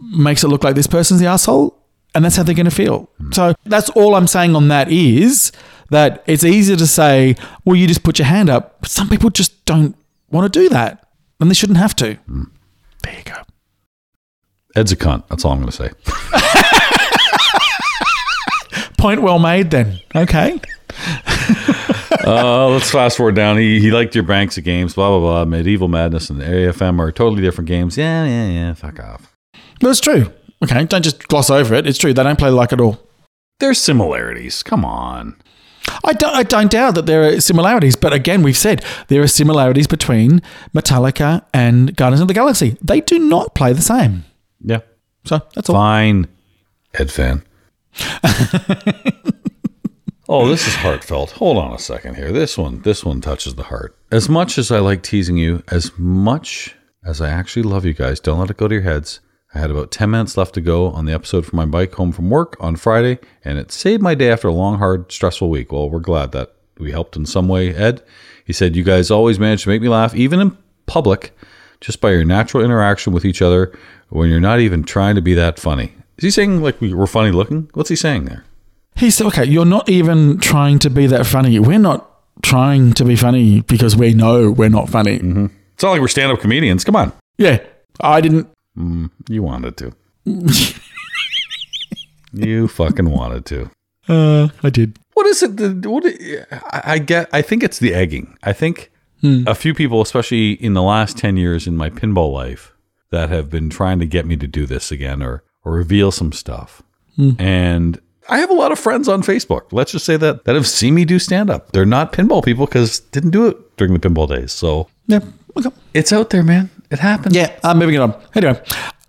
makes it look like this person's the asshole, and that's how they're going to feel. So that's all I'm saying on that is that it's easier to say, well, you just put your hand up, but some people just don't want to do that, and they shouldn't have to. There you go. Ed's a cunt. That's all I'm going to say. Point well made. Then okay. Uh, let's fast forward down. He, he liked your banks of games. Blah blah blah. Medieval Madness and AFM are totally different games. Yeah yeah yeah. Fuck off. But it's true. Okay, don't just gloss over it. It's true. They don't play like at all. There's similarities. Come on. I don't, I don't doubt that there are similarities, but again, we've said there are similarities between Metallica and Guardians of the Galaxy. They do not play the same. Yeah. So that's all. Fine. Ed fan. oh, this is heartfelt. Hold on a second here. This one, this one touches the heart. As much as I like teasing you, as much as I actually love you guys, don't let it go to your heads. I had about 10 minutes left to go on the episode for my bike home from work on Friday, and it saved my day after a long, hard, stressful week. Well, we're glad that we helped in some way, Ed. He said, You guys always manage to make me laugh, even in public, just by your natural interaction with each other when you're not even trying to be that funny. Is he saying like we're funny looking? What's he saying there? He said, okay, you're not even trying to be that funny. We're not trying to be funny because we know we're not funny. Mm-hmm. It's not like we're stand up comedians. Come on. Yeah, I didn't. Mm, you wanted to. you fucking wanted to. Uh, I did. What is it? that- What I I get? I think it's the egging. I think hmm. a few people, especially in the last ten years in my pinball life, that have been trying to get me to do this again or or reveal some stuff. Hmm. And I have a lot of friends on Facebook. Let's just say that that have seen me do stand up. They're not pinball people because didn't do it during the pinball days. So Yeah. Okay. it's out there, man. It happens. Yeah, I'm moving it on. Anyway,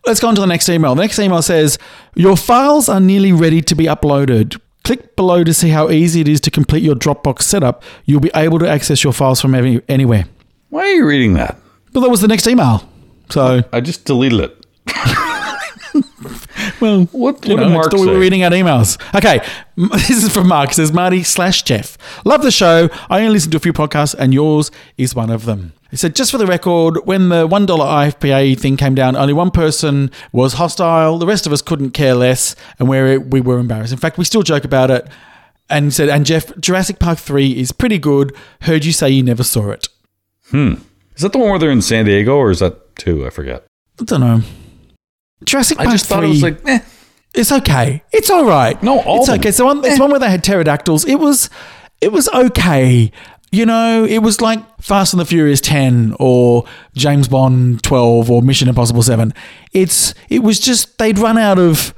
let's go on to the next email. The next email says, Your files are nearly ready to be uploaded. Click below to see how easy it is to complete your Dropbox setup. You'll be able to access your files from any, anywhere. Why are you reading that? But that was the next email. So, I just deleted it. well, What, you what know, did Mark it's- we say? were reading out emails. Okay, this is from Mark. It says Marty slash Jeff. Love the show. I only listen to a few podcasts, and yours is one of them. He said, just for the record, when the $1 IFPA thing came down, only one person was hostile. The rest of us couldn't care less, and we we were embarrassed. In fact, we still joke about it. And he said, and Jeff, Jurassic Park 3 is pretty good. Heard you say you never saw it. Is that the one where they're in San Diego or is that two? I forget. I don't know. Jurassic Park I just 3. thought it was like, eh. It's okay. It's all right. No, all it's okay. So one. It's one where they had pterodactyls. It was, it was okay. You know, it was like Fast and the Furious Ten or James Bond Twelve or Mission Impossible Seven. It's it was just they'd run out of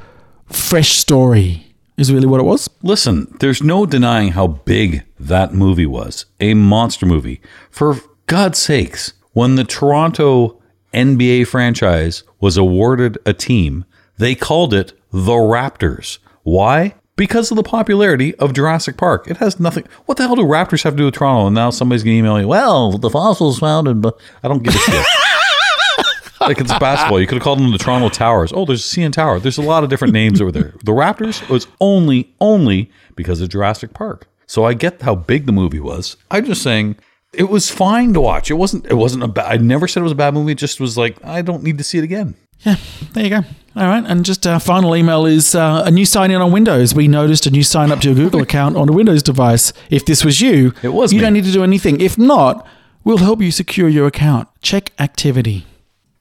fresh story. Is really what it was. Listen, there's no denying how big that movie was. A monster movie. For God's sakes, when the Toronto NBA franchise was awarded a team, they called it the Raptors. Why? Because of the popularity of Jurassic Park. It has nothing. What the hell do Raptors have to do with Toronto? And now somebody's going to email you, well, the fossils found in. But I don't give a shit. like it's basketball. You could have called them the Toronto Towers. Oh, there's a CN Tower. There's a lot of different names over there. The Raptors was only, only because of Jurassic Park. So I get how big the movie was. I'm just saying it was fine to watch. It wasn't. It wasn't a bad. I never said it was a bad movie. It just was like I don't need to see it again. Yeah, there you go. All right, and just our final email is uh, a new sign in on Windows. We noticed a new sign up to your Google account on a Windows device. If this was you, It was You me. don't need to do anything. If not, we'll help you secure your account. Check activity.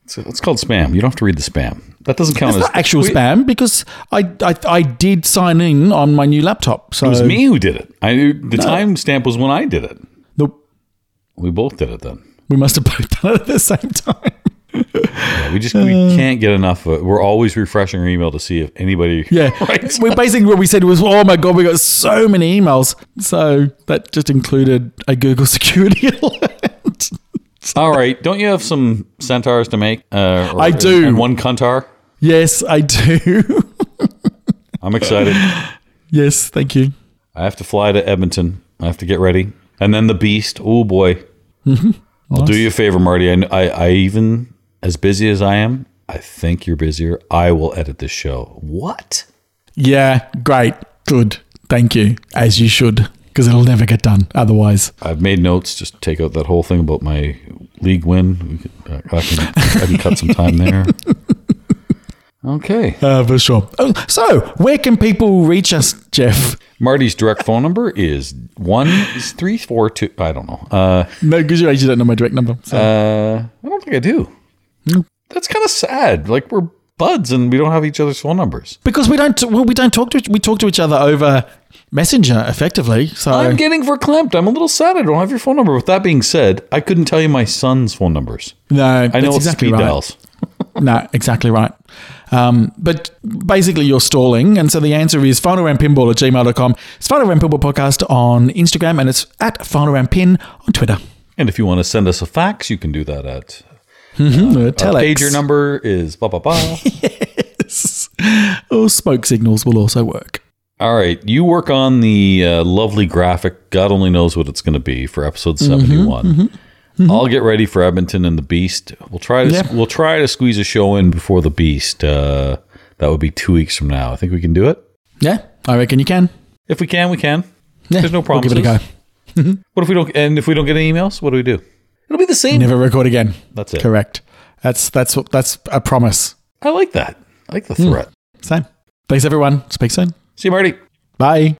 It's, it's called spam. You don't have to read the spam. That doesn't count It's as not actual Wait, spam because I, I I did sign in on my new laptop. So It was me who did it. I knew the timestamp was when I did it. Nope. We both did it then. We must have both done it at the same time. Yeah, we just we can't get enough. Of it. We're always refreshing our email to see if anybody. Yeah. We basically what we said was, oh my god, we got so many emails. So that just included a Google security alert. All right. Don't you have some centaurs to make? Uh, or- I do. And one cuntar. yes, I do. I'm excited. yes, thank you. I have to fly to Edmonton. I have to get ready, and then the beast. Oh boy. Mm-hmm. I'll do you a favor, Marty. I, I, I even as busy as I am, I think you're busier. I will edit this show. What? Yeah, great. Good. Thank you. As you should. Because it'll never get done otherwise. I've made notes. Just take out that whole thing about my league win. Uh, I, can, I can cut some time there. Okay. Uh, for sure. Oh, so, where can people reach us, Jeff? Marty's direct phone number is one three four two. I don't know. Uh, No, because you actually don't know my direct number. So. uh, I don't think I do. That's kind of sad. Like we're buds and we don't have each other's phone numbers. because we don't, well, we don't talk to we talk to each other over Messenger effectively. So I'm getting verklempt. I'm a little sad. I don't have your phone number. With that being said, I couldn't tell you my son's phone numbers. no, I know exactly speed right. dials. No, exactly right. Um, but basically, you're stalling. And so the answer is finalroundpinball at gmail.com. It's Final Round Pinball Podcast on Instagram, and it's at Final Round Pin on Twitter. And if you want to send us a fax, you can do that at Uh, our telex. pager number is blah blah blah. Or smoke signals will also work. All right, you work on the uh, lovely graphic. God only knows what it's going to be for episode Mm-hmm, seventy-one. I'll get ready for Edmonton and the Beast. We'll try to Yeah. we'll try to squeeze a show in before the Beast. Uh, that would be two weeks from now. I think we can do it. Yeah, I reckon you can. If we can, we can. Yeah, There's no problem. We'll give it a go. What if we don't? And if we don't get any emails, what do we do? It'll be the same. Never record again. That's it. Correct. That's that's what that's a promise. I like that. I like the threat. Hmm. Same. Thanks, everyone. Speak soon. See you, Marty. Bye.